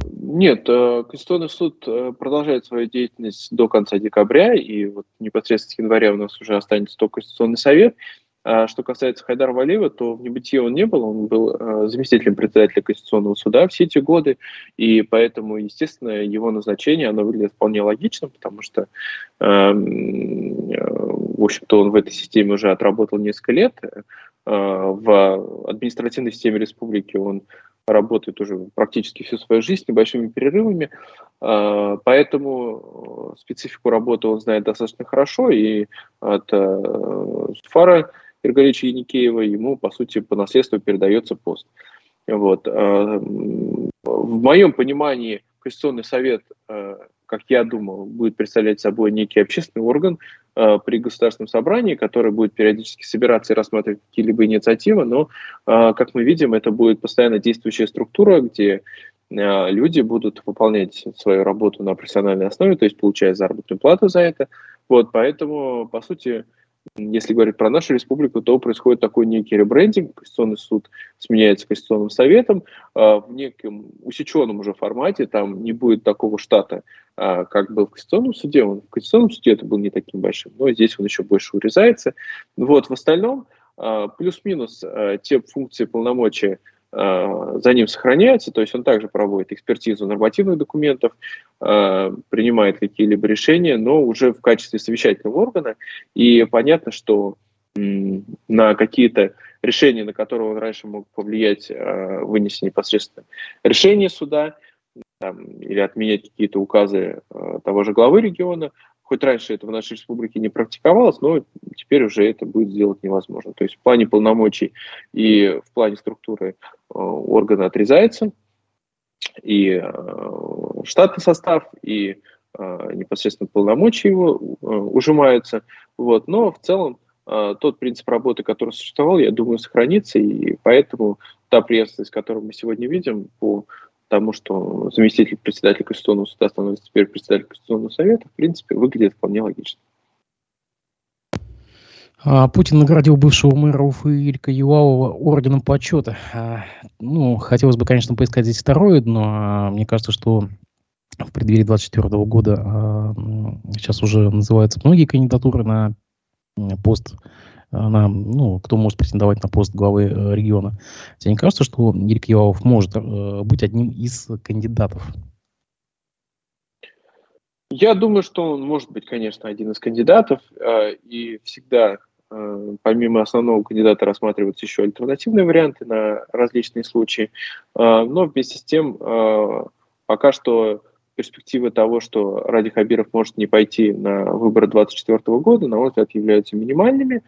Нет, э, Конституционный суд э, продолжает свою деятельность до конца декабря, и вот непосредственно с января у нас уже останется только Конституционный совет. А что касается Хайдара Валиева, то в небытие он не был, он был э, заместителем председателя Конституционного суда все эти годы, и поэтому, естественно, его назначение, оно выглядит вполне логичным, потому что, эм, в общем-то, он в этой системе уже отработал несколько лет, в административной системе республики он работает уже практически всю свою жизнь с небольшими перерывами, а, поэтому э, специфику работы он знает достаточно хорошо, и от э, Фара Иргалича Яникеева ему, по сути, по наследству передается пост. Вот. А, в моем понимании Конституционный совет э, как я думал, будет представлять собой некий общественный орган э, при государственном собрании, который будет периодически собираться и рассматривать какие-либо инициативы, но, э, как мы видим, это будет постоянно действующая структура, где э, люди будут выполнять свою работу на профессиональной основе, то есть получая заработную плату за это. Вот, поэтому, по сути, если говорить про нашу республику, то происходит такой некий ребрендинг. Конституционный суд сменяется Конституционным советом э, в неком усеченном уже формате. Там не будет такого штата, э, как был в Конституционном суде. Он в Конституционном суде это был не таким большим, но здесь он еще больше урезается. Вот, в остальном, э, плюс-минус те функции полномочия, за ним сохраняется, то есть он также проводит экспертизу нормативных документов, э, принимает какие-либо решения, но уже в качестве совещательного органа. И понятно, что на какие-то решения, на которые он раньше мог повлиять, э, вынести непосредственно решение суда там, или отменять какие-то указы того же главы региона, хоть раньше это в нашей республике не практиковалось, но теперь уже это будет сделать невозможно. То есть в плане полномочий и в плане структуры э, органа отрезается, и э, штатный состав, и э, непосредственно полномочия его ужимаются. Вот. Но в целом тот принцип работы, который существовал, я думаю, сохранится, и поэтому та преемственность, которую мы сегодня видим по тому, что заместитель председателя Конституционного суда становится теперь председателем Конституционного совета, в принципе, выглядит вполне логично. А, Путин наградил бывшего мэра Уфы Илька Юлавова орденом почета. А, ну, хотелось бы, конечно, поискать здесь второе, но а, мне кажется, что в преддверии 2024 года сейчас уже называются многие кандидатуры на пост на, ну, кто может претендовать на пост главы э, региона. Тебе не кажется, что Ирик Елов может э, быть одним из кандидатов? Я думаю, что он может быть, конечно, один из кандидатов, и всегда, помимо основного кандидата, рассматриваются еще альтернативные варианты на различные случаи. Но вместе с тем, пока что перспективы того, что Ради Хабиров может не пойти на выборы 2024 года, на мой взгляд, являются минимальными.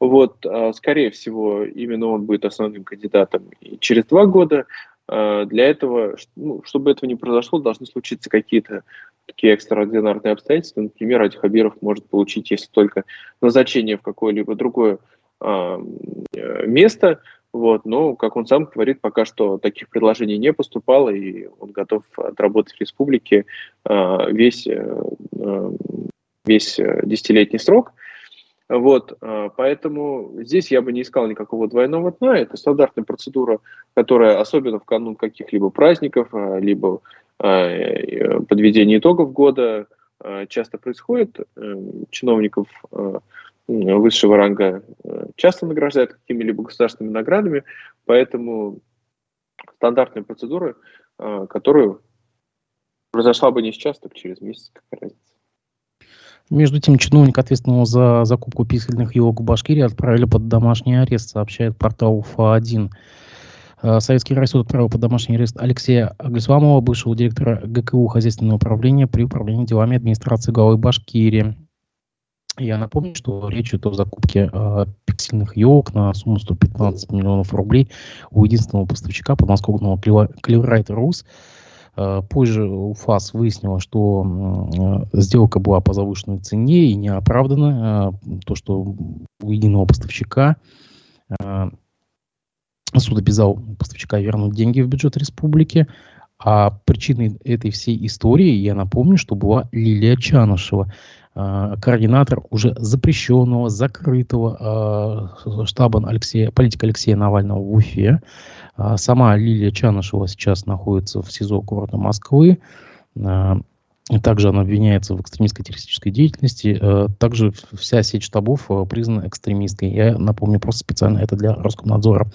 Вот, а, скорее всего, именно он будет основным кандидатом и через два года. А, для этого, ну, чтобы этого не произошло, должны случиться какие-то такие экстраординарные обстоятельства. Например, Ради Хабиров может получить, если только назначение в какое-либо другое э, место, вот, но, как он сам говорит, пока что таких предложений не поступало, и он готов отработать в республике э, весь, э, э весь десятилетний срок. Вот, поэтому здесь я бы не искал никакого двойного дна. Это стандартная процедура, которая особенно в канун каких-либо праздников, либо подведения итогов года часто происходит. Чиновников высшего ранга э, часто награждают какими-либо государственными наградами, поэтому стандартная процедура, э, которую произошла бы не сейчас, так через месяц, какая разница. Между тем, чиновник, ответственного за закупку писательных елок в Башкирии, отправили под домашний арест, сообщает портал УФА-1. Э, Советский Райсуд отправил под домашний арест Алексея Аглисламова, бывшего директора ГКУ хозяйственного управления при управлении делами администрации главы Башкирии. Я напомню, что речь идет о закупке э, пиксельных елок на сумму 115 миллионов рублей у единственного поставщика подмосковного Clearwriter Rus. Э, позже УФАС выяснила, что э, сделка была по завышенной цене и не оправдана. Э, то, что у единого поставщика э, суд обязал поставщика вернуть деньги в бюджет республики, а причиной этой всей истории, я напомню, что была Лилия Чанышева, координатор уже запрещенного, закрытого э, штаба Алексея, политика Алексея Навального в Уфе. Э, сама Лилия Чанышева сейчас находится в СИЗО города Москвы. Также она обвиняется в экстремистской террористической деятельности. Также вся сеть штабов признана экстремистской. Я напомню просто специально это для Роскомнадзора.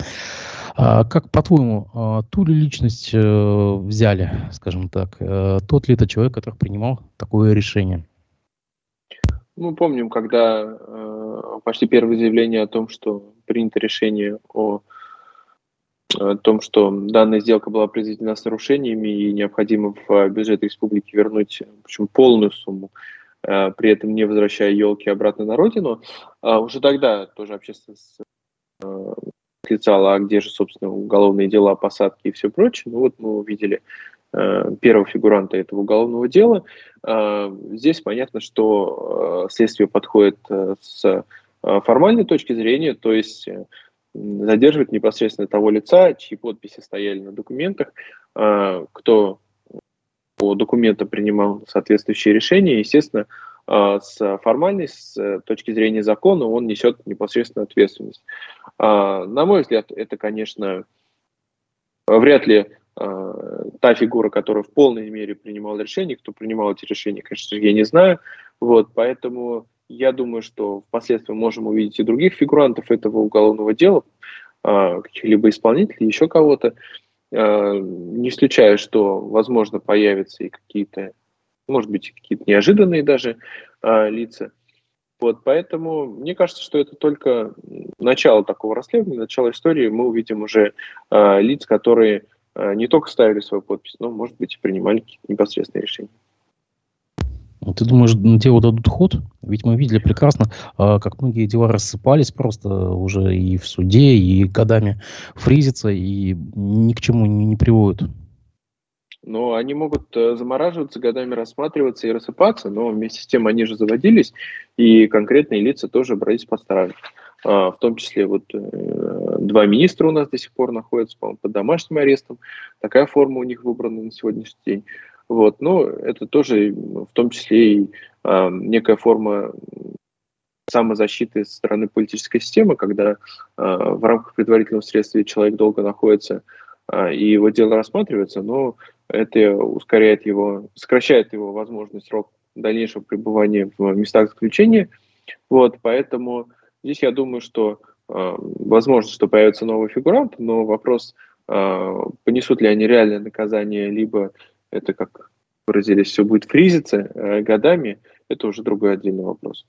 А, как, по-твоему, а, ту ли личность э, взяли, скажем так, э, тот ли это человек, который принимал такое решение? Мы помним, когда э, почти первое заявление о том, что принято решение о, о том, что данная сделка была произведена с нарушениями и необходимо в бюджет республики вернуть причем полную сумму, э, при этом не возвращая елки обратно на родину, э, уже тогда тоже общественность э, а где же, собственно, уголовные дела, посадки и все прочее. Ну вот мы увидели первого фигуранта этого уголовного дела. Здесь понятно, что следствие подходит с формальной точки зрения, то есть задерживать непосредственно того лица, чьи подписи стояли на документах, кто по документам принимал соответствующие решения. Естественно, с формальной, с точки зрения закона, он несет непосредственную ответственность. На мой взгляд, это, конечно, вряд ли э, та фигура, которая в полной мере принимала решения, кто принимал эти решения, конечно я не знаю. Вот, поэтому я думаю, что впоследствии можем увидеть и других фигурантов этого уголовного дела, э, каких-либо исполнителей, еще кого-то. Э, не исключаю, что, возможно, появятся и какие-то, может быть, какие-то неожиданные даже э, лица. Вот, поэтому мне кажется, что это только начало такого расследования, начало истории. Мы увидим уже э, лиц, которые э, не только ставили свою подпись, но, может быть, и принимали какие-то непосредственные решения. Ну, ты думаешь, делу дадут ход? Ведь мы видели прекрасно, э, как многие дела рассыпались просто уже и в суде, и годами фризятся, и ни к чему не, не приводят но они могут э, замораживаться, годами рассматриваться и рассыпаться, но вместе с тем они же заводились, и конкретные лица тоже брались по сторонам. А, в том числе вот э, два министра у нас до сих пор находятся, по под домашним арестом. Такая форма у них выбрана на сегодняшний день. Вот, но это тоже в том числе и а, некая форма самозащиты со стороны политической системы, когда а, в рамках предварительного следствия человек долго находится а, и его дело рассматривается, но это ускоряет его, сокращает его возможный срок дальнейшего пребывания в местах заключения. Вот, поэтому здесь я думаю, что э, возможно, что появится новый фигурант, но вопрос, э, понесут ли они реальное наказание, либо это, как выразились, все будет фризиться э, годами, это уже другой отдельный вопрос.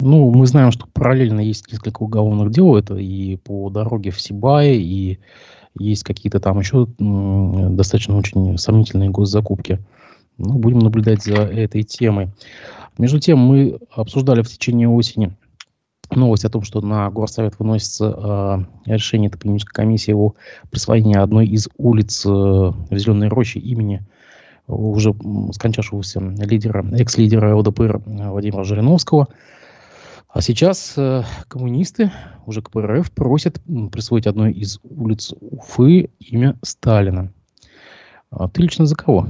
Ну, мы знаем, что параллельно есть несколько уголовных дел. Это и по дороге в Сибае, и есть какие-то там еще достаточно очень сомнительные госзакупки. Ну, будем наблюдать за этой темой. Между тем, мы обсуждали в течение осени новость о том, что на Горсовет выносится э, решение топонимической комиссии о присвоении одной из улиц э, в Зеленой роще имени уже скончавшегося лидера, экс-лидера ЛДПР Владимира Жириновского – а сейчас э, коммунисты, уже КПРФ, просят присвоить одной из улиц Уфы имя Сталина. А ты лично за кого?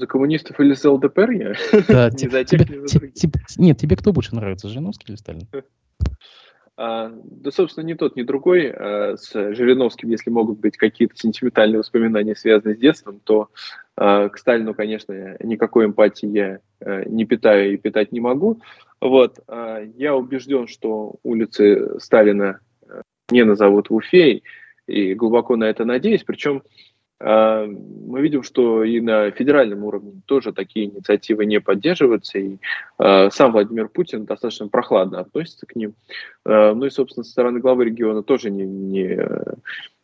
За коммунистов или за ЛДПР я? Да, не за тех, тебе, за тебе, Нет, тебе кто больше нравится, Жириновский или Сталин? А, да, собственно, ни тот, ни другой. А, с Жириновским, если могут быть какие-то сентиментальные воспоминания, связанные с детством, то а, к Сталину, конечно, никакой эмпатии я не питаю и питать не могу. Вот, я убежден, что улицы Сталина не назовут в Уфе, и глубоко на это надеюсь. Причем мы видим, что и на федеральном уровне тоже такие инициативы не поддерживаются, и а, сам Владимир Путин достаточно прохладно относится к ним. А, ну и, собственно, со стороны главы региона тоже не, не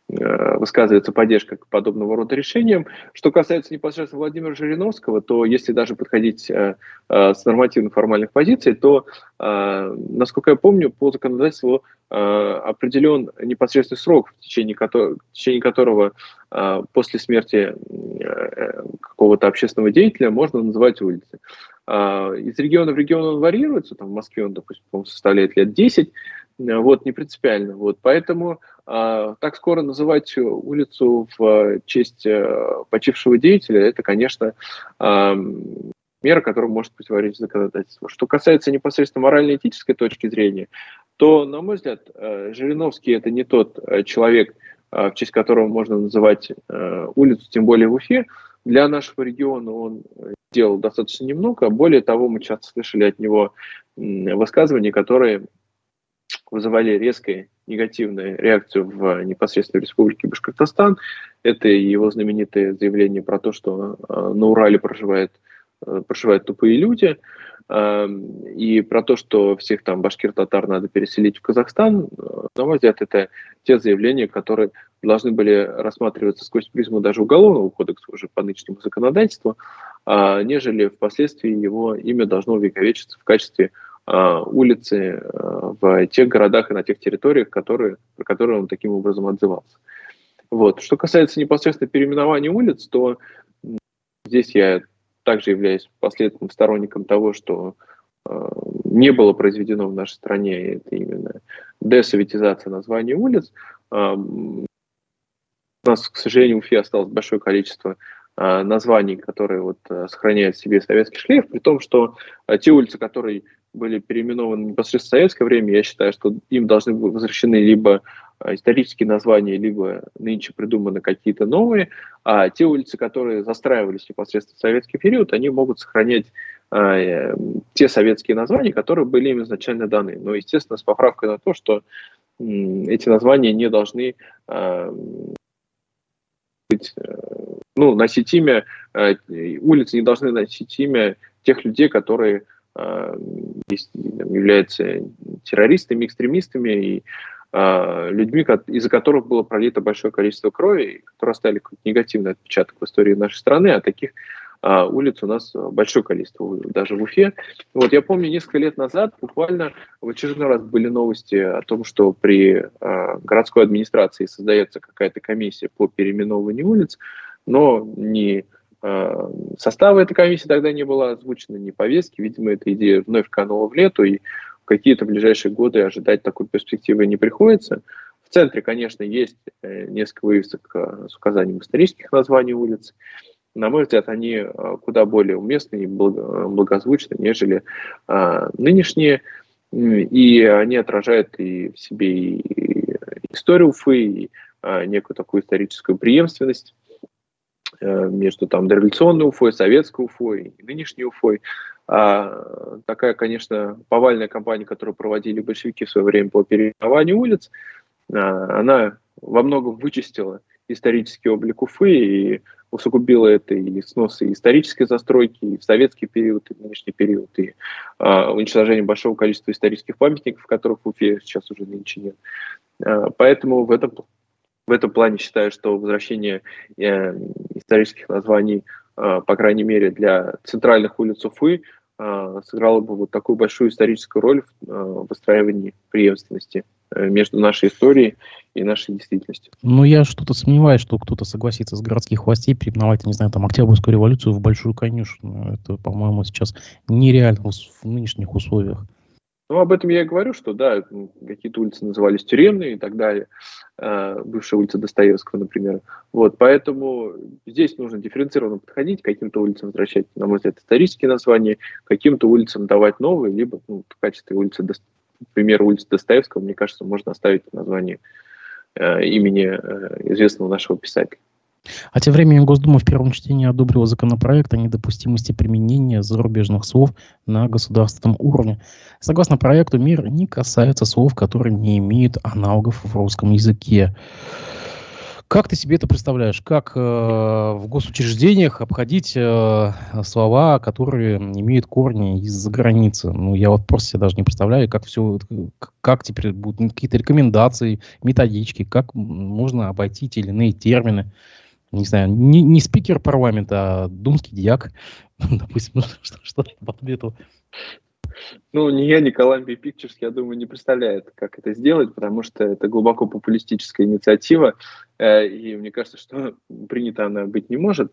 высказывается поддержка к подобного рода решениям. Что касается непосредственно Владимира Жириновского, то если даже подходить э, э, с нормативно-формальных позиций, то, насколько я помню, по законодательству определен непосредственный срок, в течение которого после смерти какого-то общественного деятеля можно называть улицы. Из региона в регион он варьируется, там в Москве он, допустим, составляет лет 10, вот, не принципиально. Вот, поэтому а, так скоро называть улицу в честь э, почившего деятеля, это, конечно, а, мера, которая может противоречить законодательству. Что касается непосредственно морально-этической точки зрения, то, на мой взгляд, э, Жириновский это не тот э, человек, в честь которого можно называть улицу, тем более в Уфе. Для нашего региона он делал достаточно немного. Более того, мы часто слышали от него высказывания, которые вызывали резкую негативную реакцию в непосредственной республике Башкортостан. Это его знаменитое заявление про то, что э, на Урале проживает, э, проживают тупые люди, э, и про то, что всех там башкир-татар надо переселить в Казахстан. На мой взгляд, это те заявления, которые должны были рассматриваться сквозь призму даже уголовного кодекса уже по нынешнему законодательству, а, нежели впоследствии его имя должно увековечиться в качестве улицы а, в тех городах и на тех территориях, которые, про которые он таким образом отзывался. Вот. Что касается непосредственно переименования улиц, то здесь я также являюсь последовательным сторонником того, что э, не было произведено в нашей стране, это именно десоветизация названий улиц. Э, у нас, к сожалению, в Уфе осталось большое количество э, названий, которые вот, э, сохраняют в себе советский шлейф, при том, что э, те улицы, которые были переименованы непосредственно в советское время, я считаю, что им должны быть возвращены либо а, исторические названия, либо нынче придуманы какие-то новые, а те улицы, которые застраивались непосредственно в советский период, они могут сохранять э, те советские названия, которые были им изначально даны. Но, естественно, с поправкой на то, что эти названия не должны э, быть, э, ну, носить имя, э, улицы не должны носить имя тех людей, которые э, являются террористами, экстремистами и а, людьми, из-за которых было пролито большое количество крови, которые оставили негативный отпечаток в истории нашей страны, а таких а, улиц у нас большое количество, даже в Уфе. Вот я помню, несколько лет назад буквально в очередной раз были новости о том, что при а, городской администрации создается какая-то комиссия по переименованию улиц, но ни состава этой комиссии тогда не было озвучено, ни повестки. Видимо, эта идея вновь канула в лету, и какие-то ближайшие годы ожидать такой перспективы не приходится. В центре, конечно, есть э, несколько вывесок э, с указанием исторических названий улиц. На мой взгляд, они э, куда более уместны и благозвучны, нежели нынешние. И они отражают и в себе и историю Уфы, и некую такую историческую преемственность между там дореволюционной Уфой, советской Уфой и нынешней Уфой. А, такая, конечно, повальная кампания, которую проводили большевики в свое время по переименованию улиц, а, она во многом вычистила исторический облик Уфы и усугубила это и сносы исторической застройки, и в советский период, и в нынешний период, и а, уничтожение большого количества исторических памятников, которых в Уфе сейчас уже нынче нет. А, поэтому в этом, в этом плане считаю, что возвращение э, исторических названий, а, по крайней мере, для центральных улиц Уфы, а, сыграла бы вот такую большую историческую роль в а, выстраивании преемственности э, между нашей историей и нашей действительностью. Ну, я что-то сомневаюсь, что кто-то согласится с городских властей переименовать, не знаю, там, Октябрьскую революцию в Большую конюшню. Это, по-моему, сейчас нереально в нынешних условиях. Ну, об этом я и говорю, что, да, какие-то улицы назывались тюремные и так далее, э, бывшая улица Достоевского, например. Вот, поэтому здесь нужно дифференцированно подходить, каким-то улицам возвращать, на мой взгляд, исторические названия, каким-то улицам давать новые, либо ну, в качестве улицы, например, улицы Достоевского, мне кажется, можно оставить название э, имени э, известного нашего писателя. А тем временем Госдума в первом чтении одобрила законопроект о недопустимости применения зарубежных слов на государственном уровне. Согласно проекту, мир не касается слов, которые не имеют аналогов в русском языке. Как ты себе это представляешь? Как э, в госучреждениях обходить э, слова, которые имеют корни из-за границы? Ну, я вот просто себе даже не представляю, как все, как теперь будут какие-то рекомендации, методички, как можно обойти те или иные термины не знаю, не, не спикер парламента, а думский дьяк, допустим, что-то под этого. Ну, ни я, ни Columbia Pictures, я думаю, не представляет, как это сделать, потому что это глубоко популистическая инициатива, э, и мне кажется, что принята она быть не может.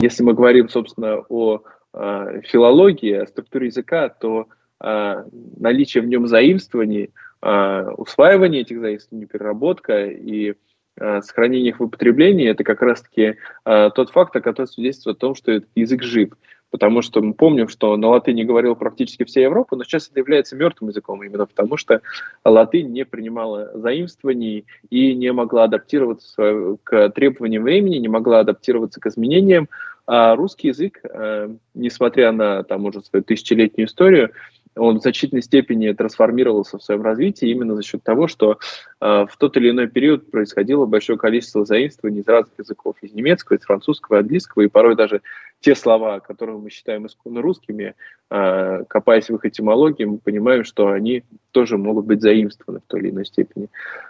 Если мы говорим, собственно, о э, филологии, о структуре языка, то э, наличие в нем заимствований, усваивание этих заимствований, переработка и Э, сохранение их в употреблении, это как раз-таки э, тот фактор, который свидетельствует о том, что этот язык жив. Потому что мы помним, что на латыни говорил практически вся Европа, но сейчас это является мертвым языком, именно потому что латынь не принимала заимствований и не могла адаптироваться к требованиям времени, не могла адаптироваться к изменениям. А русский язык, э, несмотря на там уже свою тысячелетнюю историю, он в значительной степени трансформировался в своем развитии именно за счет того, что э, в тот или иной период происходило большое количество заимствований из разных языков, из немецкого, из французского, английского, и порой даже те слова, которые мы считаем исконно русскими, э, копаясь в их этимологии, мы понимаем, что они тоже могут быть заимствованы в той или иной степени.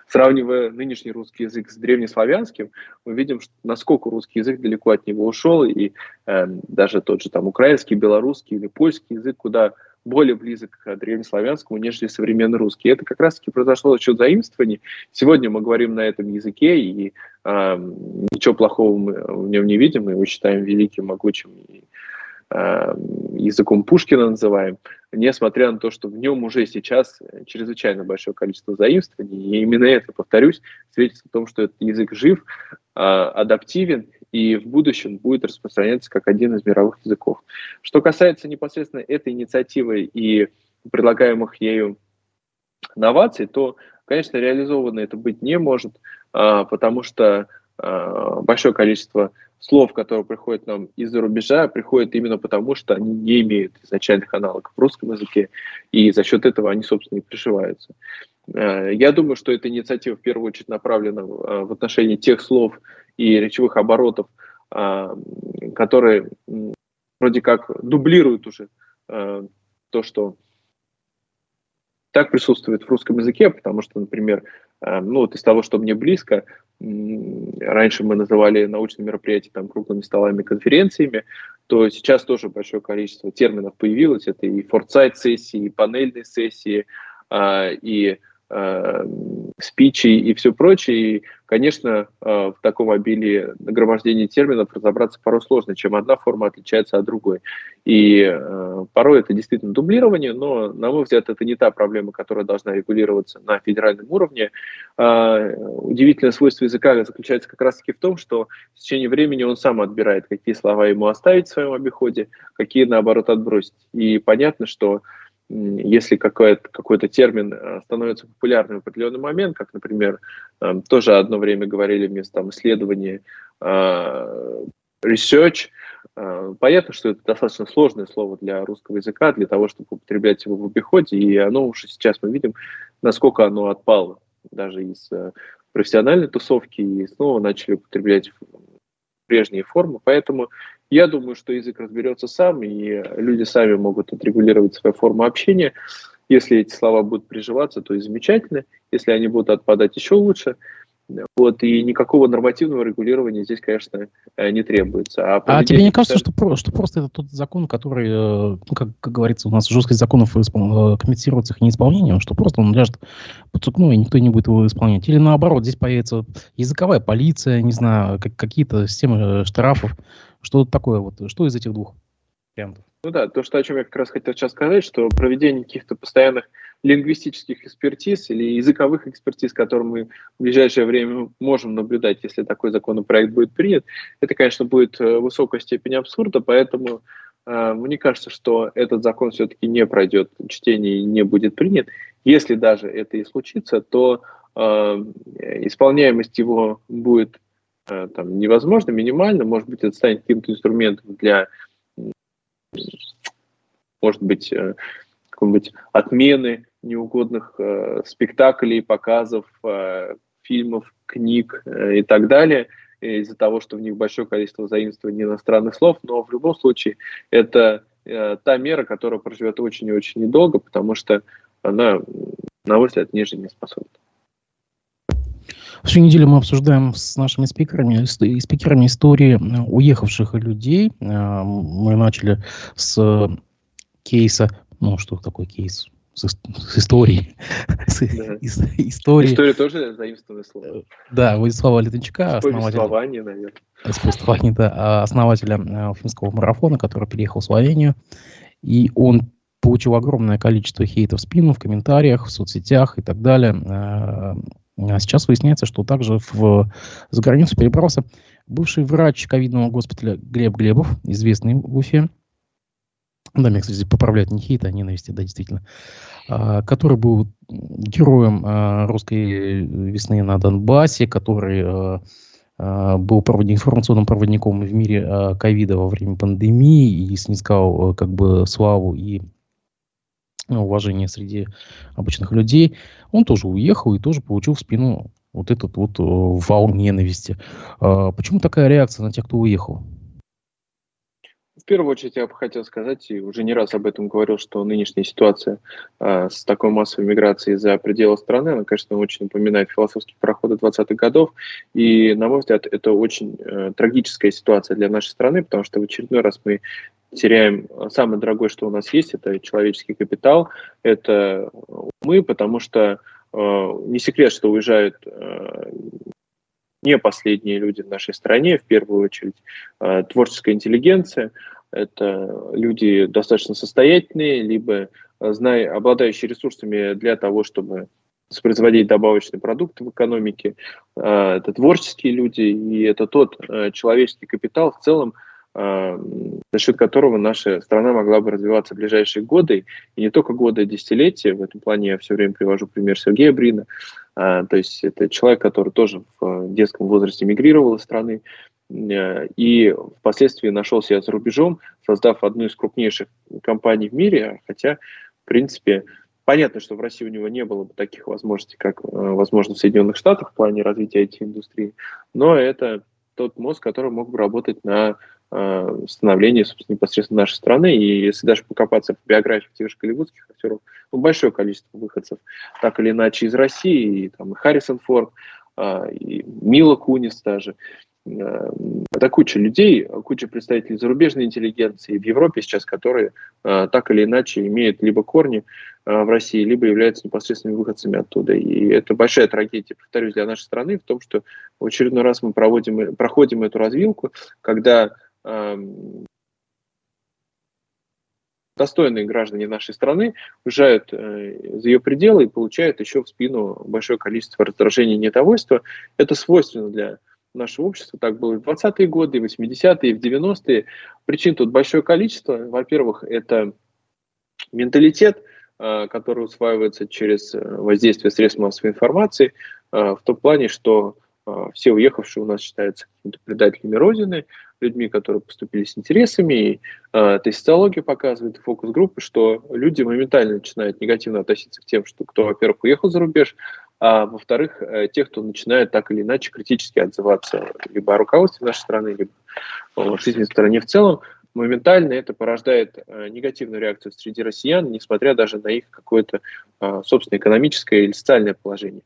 Сравнивая нынешний русский язык с древнеславянским, мы видим, насколько русский язык далеко от него ушел, и э, даже тот же там украинский, белорусский или польский язык, куда более близок к древнеславянскому, нежели современный русский. Это как раз-таки произошло за счет заимствований. Сегодня мы говорим на этом языке, и э, ничего плохого мы в нем не видим, мы его считаем великим, могучим и э, языком Пушкина называем, несмотря на то, что в нем уже сейчас чрезвычайно большое количество заимствований. И именно это, повторюсь, свидетельствует о том, что этот язык жив, э, адаптивен и в будущем будет распространяться как один из мировых языков. Что касается непосредственно этой инициативы и предлагаемых ею новаций, то, конечно, реализовано это быть не может, а, потому что а, большое количество слов, которые приходят нам из-за рубежа, приходят именно потому, что они не имеют изначальных аналогов в русском языке, и за счет этого они, собственно, и пришиваются. А, я думаю, что эта инициатива в первую очередь направлена в отношении тех слов и речевых оборотов, которые вроде как дублируют уже то, что так присутствует в русском языке, потому что, например, э, ну вот из того, что мне близко, раньше мы называли научные мероприятия там круглыми столами, конференциями, то сейчас тоже большое количество терминов появилось. Это и форсайт-сессии, и панельные сессии, и Э, спичи и все прочее. И, конечно, э, в таком обилии нагромождения терминов разобраться порой сложно, чем одна форма отличается от другой. И э, порой это действительно дублирование, но, на мой взгляд, это не та проблема, которая должна регулироваться на федеральном уровне. Удивительное свойство языка заключается как раз-таки в том, что в течение времени он сам отбирает, какие слова ему оставить в своем обиходе, какие, наоборот, отбросить. И понятно, что если какой-то какой термин э, становится популярным в определенный момент, как, например, э, тоже одно время говорили вместо там, исследования э, research, понятно, что это достаточно сложное слово для русского языка, для того, чтобы употреблять его в обиходе, и оно уже сейчас мы видим, насколько оно отпало даже из профессиональной тусовки, и снова начали употреблять прежние формы, поэтому я думаю, что язык разберется сам, и люди сами могут отрегулировать свою форму общения. Если эти слова будут приживаться, то и замечательно. Если они будут отпадать, еще лучше. Вот, и никакого нормативного регулирования здесь, конечно, э, не требуется. А, а тебе не кажется, что, что просто это тот закон, который, э, ну, как, как говорится, у нас жесткость законов испол... Э, комментируется их неисполнением, что просто он ляжет под сукно, и никто не будет его исполнять? Или наоборот, здесь появится языковая полиция, не знаю, как, какие-то системы штрафов, что такое вот, что из этих двух вариантов? Ну да, то, что, о чем я как раз хотел сейчас сказать, что проведение каких-то постоянных лингвистических экспертиз или языковых экспертиз, которые мы в ближайшее время можем наблюдать, если такой законопроект будет принят, это, конечно, будет э, высокая степень абсурда, поэтому э, мне кажется, что этот закон все-таки не пройдет чтение и не будет принят. Если даже это и случится, то э, исполняемость его будет э, там, невозможно, минимально, может быть, это станет каким-то инструментом для может быть, э, какой-нибудь отмены неугодных э, спектаклей, показов, э, фильмов, книг э, и так далее, из-за того, что в них большое количество заимствований иностранных слов, но в любом случае это э, та мера, которая проживет очень и очень недолго, потому что она, на мой взгляд, не жизнеспособна. В неделю мы обсуждаем с нашими спикерами, спикерами истории э, уехавших людей. Э, мы начали с кейса, ну что такое кейс? С, с историей. с, из, истории. История тоже заимствованное слово. Э, да, Владислава Литвинчука, основателя... наверное. Повествование, да, а основателя финского марафона, который переехал в Словению. И он получил огромное количество хейта в спину, в комментариях, в соцсетях и так далее. А сейчас выясняется, что также в, за границу перебрался бывший врач ковидного госпиталя Глеб Глебов, известный в Уфе. Да, меня, кстати, поправляют не хейт, а ненависти, да, действительно. А, который был героем а, русской весны на Донбассе, который а, а, был проводник, информационным проводником в мире ковида во время пандемии и снискал как бы славу и уважение среди обычных людей, он тоже уехал и тоже получил в спину вот этот вот э, вал ненависти. А почему такая реакция на тех, кто уехал? Первую очередь я бы хотел сказать, и уже не раз об этом говорил, что нынешняя ситуация э, с такой массовой миграцией за пределы страны, она, конечно, очень напоминает философские проходы 20-х годов. И, на мой взгляд, это очень э, трагическая ситуация для нашей страны, потому что в очередной раз мы теряем самое дорогое, что у нас есть, это человеческий капитал, это мы, потому что э, не секрет, что уезжают э, не последние люди в нашей стране, в первую очередь э, творческая интеллигенция, это люди достаточно состоятельные, либо э, зная, обладающие ресурсами для того, чтобы производить добавочный продукт в экономике. Э, это творческие люди, и это тот человеческий капитал в целом, за счет которого наша страна могла бы развиваться в ближайшие годы, и не только годы, а десятилетия. В этом плане я все время привожу пример Сергея Брина, то есть это человек, который тоже в детском возрасте мигрировал из страны э, и впоследствии нашел себя за рубежом, создав одну из крупнейших компаний в мире, хотя, в принципе, понятно, что в России у него не было бы таких возможностей, как, э, возможно, в Соединенных Штатах в плане развития IT-индустрии, но это тот мозг, который мог бы работать на э, становлении, собственно, непосредственно нашей страны. И если даже покопаться в биографиях тех же голливудских актеров, ну, большое количество выходцев, так или иначе, из России, и, там, и Харрисон Форд, э, и Мила Кунис даже, э, это куча людей, куча представителей зарубежной интеллигенции в Европе сейчас, которые э, так или иначе имеют либо корни э, в России, либо являются непосредственными выходцами оттуда. И это большая трагедия, повторюсь, для нашей страны в том, что в очередной раз мы проводим, проходим эту развилку, когда э, достойные граждане нашей страны уезжают э, за ее пределы и получают еще в спину большое количество раздражения и недовольства. Это свойственно для нашего общества. Так было и в 20-е годы, и в 80-е, и в 90-е. Причин тут большое количество. Во-первых, это менталитет, э, который усваивается через э, воздействие средств массовой информации, э, в том плане, что все уехавшие у нас считаются предателями Родины, людьми, которые поступили с интересами. И э, социология показывает, фокус-группы, что люди моментально начинают негативно относиться к тем, что кто, во-первых, уехал за рубеж, а во-вторых, э, тех, кто начинает так или иначе критически отзываться либо о руководстве нашей страны, либо о жизни в стране в целом, моментально это порождает э, негативную реакцию среди россиян, несмотря даже на их какое-то э, собственное экономическое или социальное положение.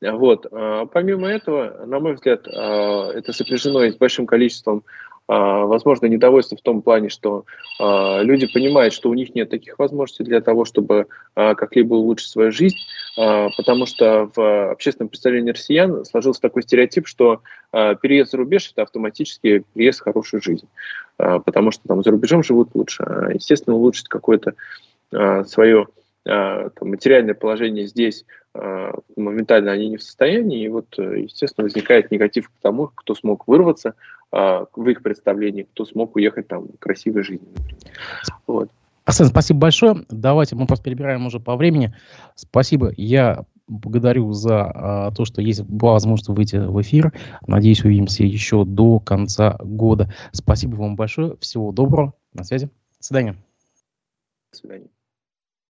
Вот. Помимо этого, на мой взгляд, это сопряжено с большим количеством а, возможно, недовольство в том плане, что а, люди понимают, что у них нет таких возможностей для того, чтобы а, как-либо улучшить свою жизнь, потому что в общественном представлении россиян сложился такой стереотип, что переезд за рубеж – это автоматически переезд в хорошую жизнь, потому что там за рубежом живут лучше. Естественно, улучшить какое-то свое там, материальное положение здесь моментально они не в состоянии, и вот, естественно, возникает негатив к тому, кто смог вырваться, в их представлении, кто смог уехать там красивой жизни. Вот. Арсен, спасибо большое. Давайте мы просто перебираем уже по времени. Спасибо. Я благодарю за а, то, что есть была возможность выйти в эфир. Надеюсь, увидимся еще до конца года. Спасибо вам большое. Всего доброго. На связи. До свидания. До свидания.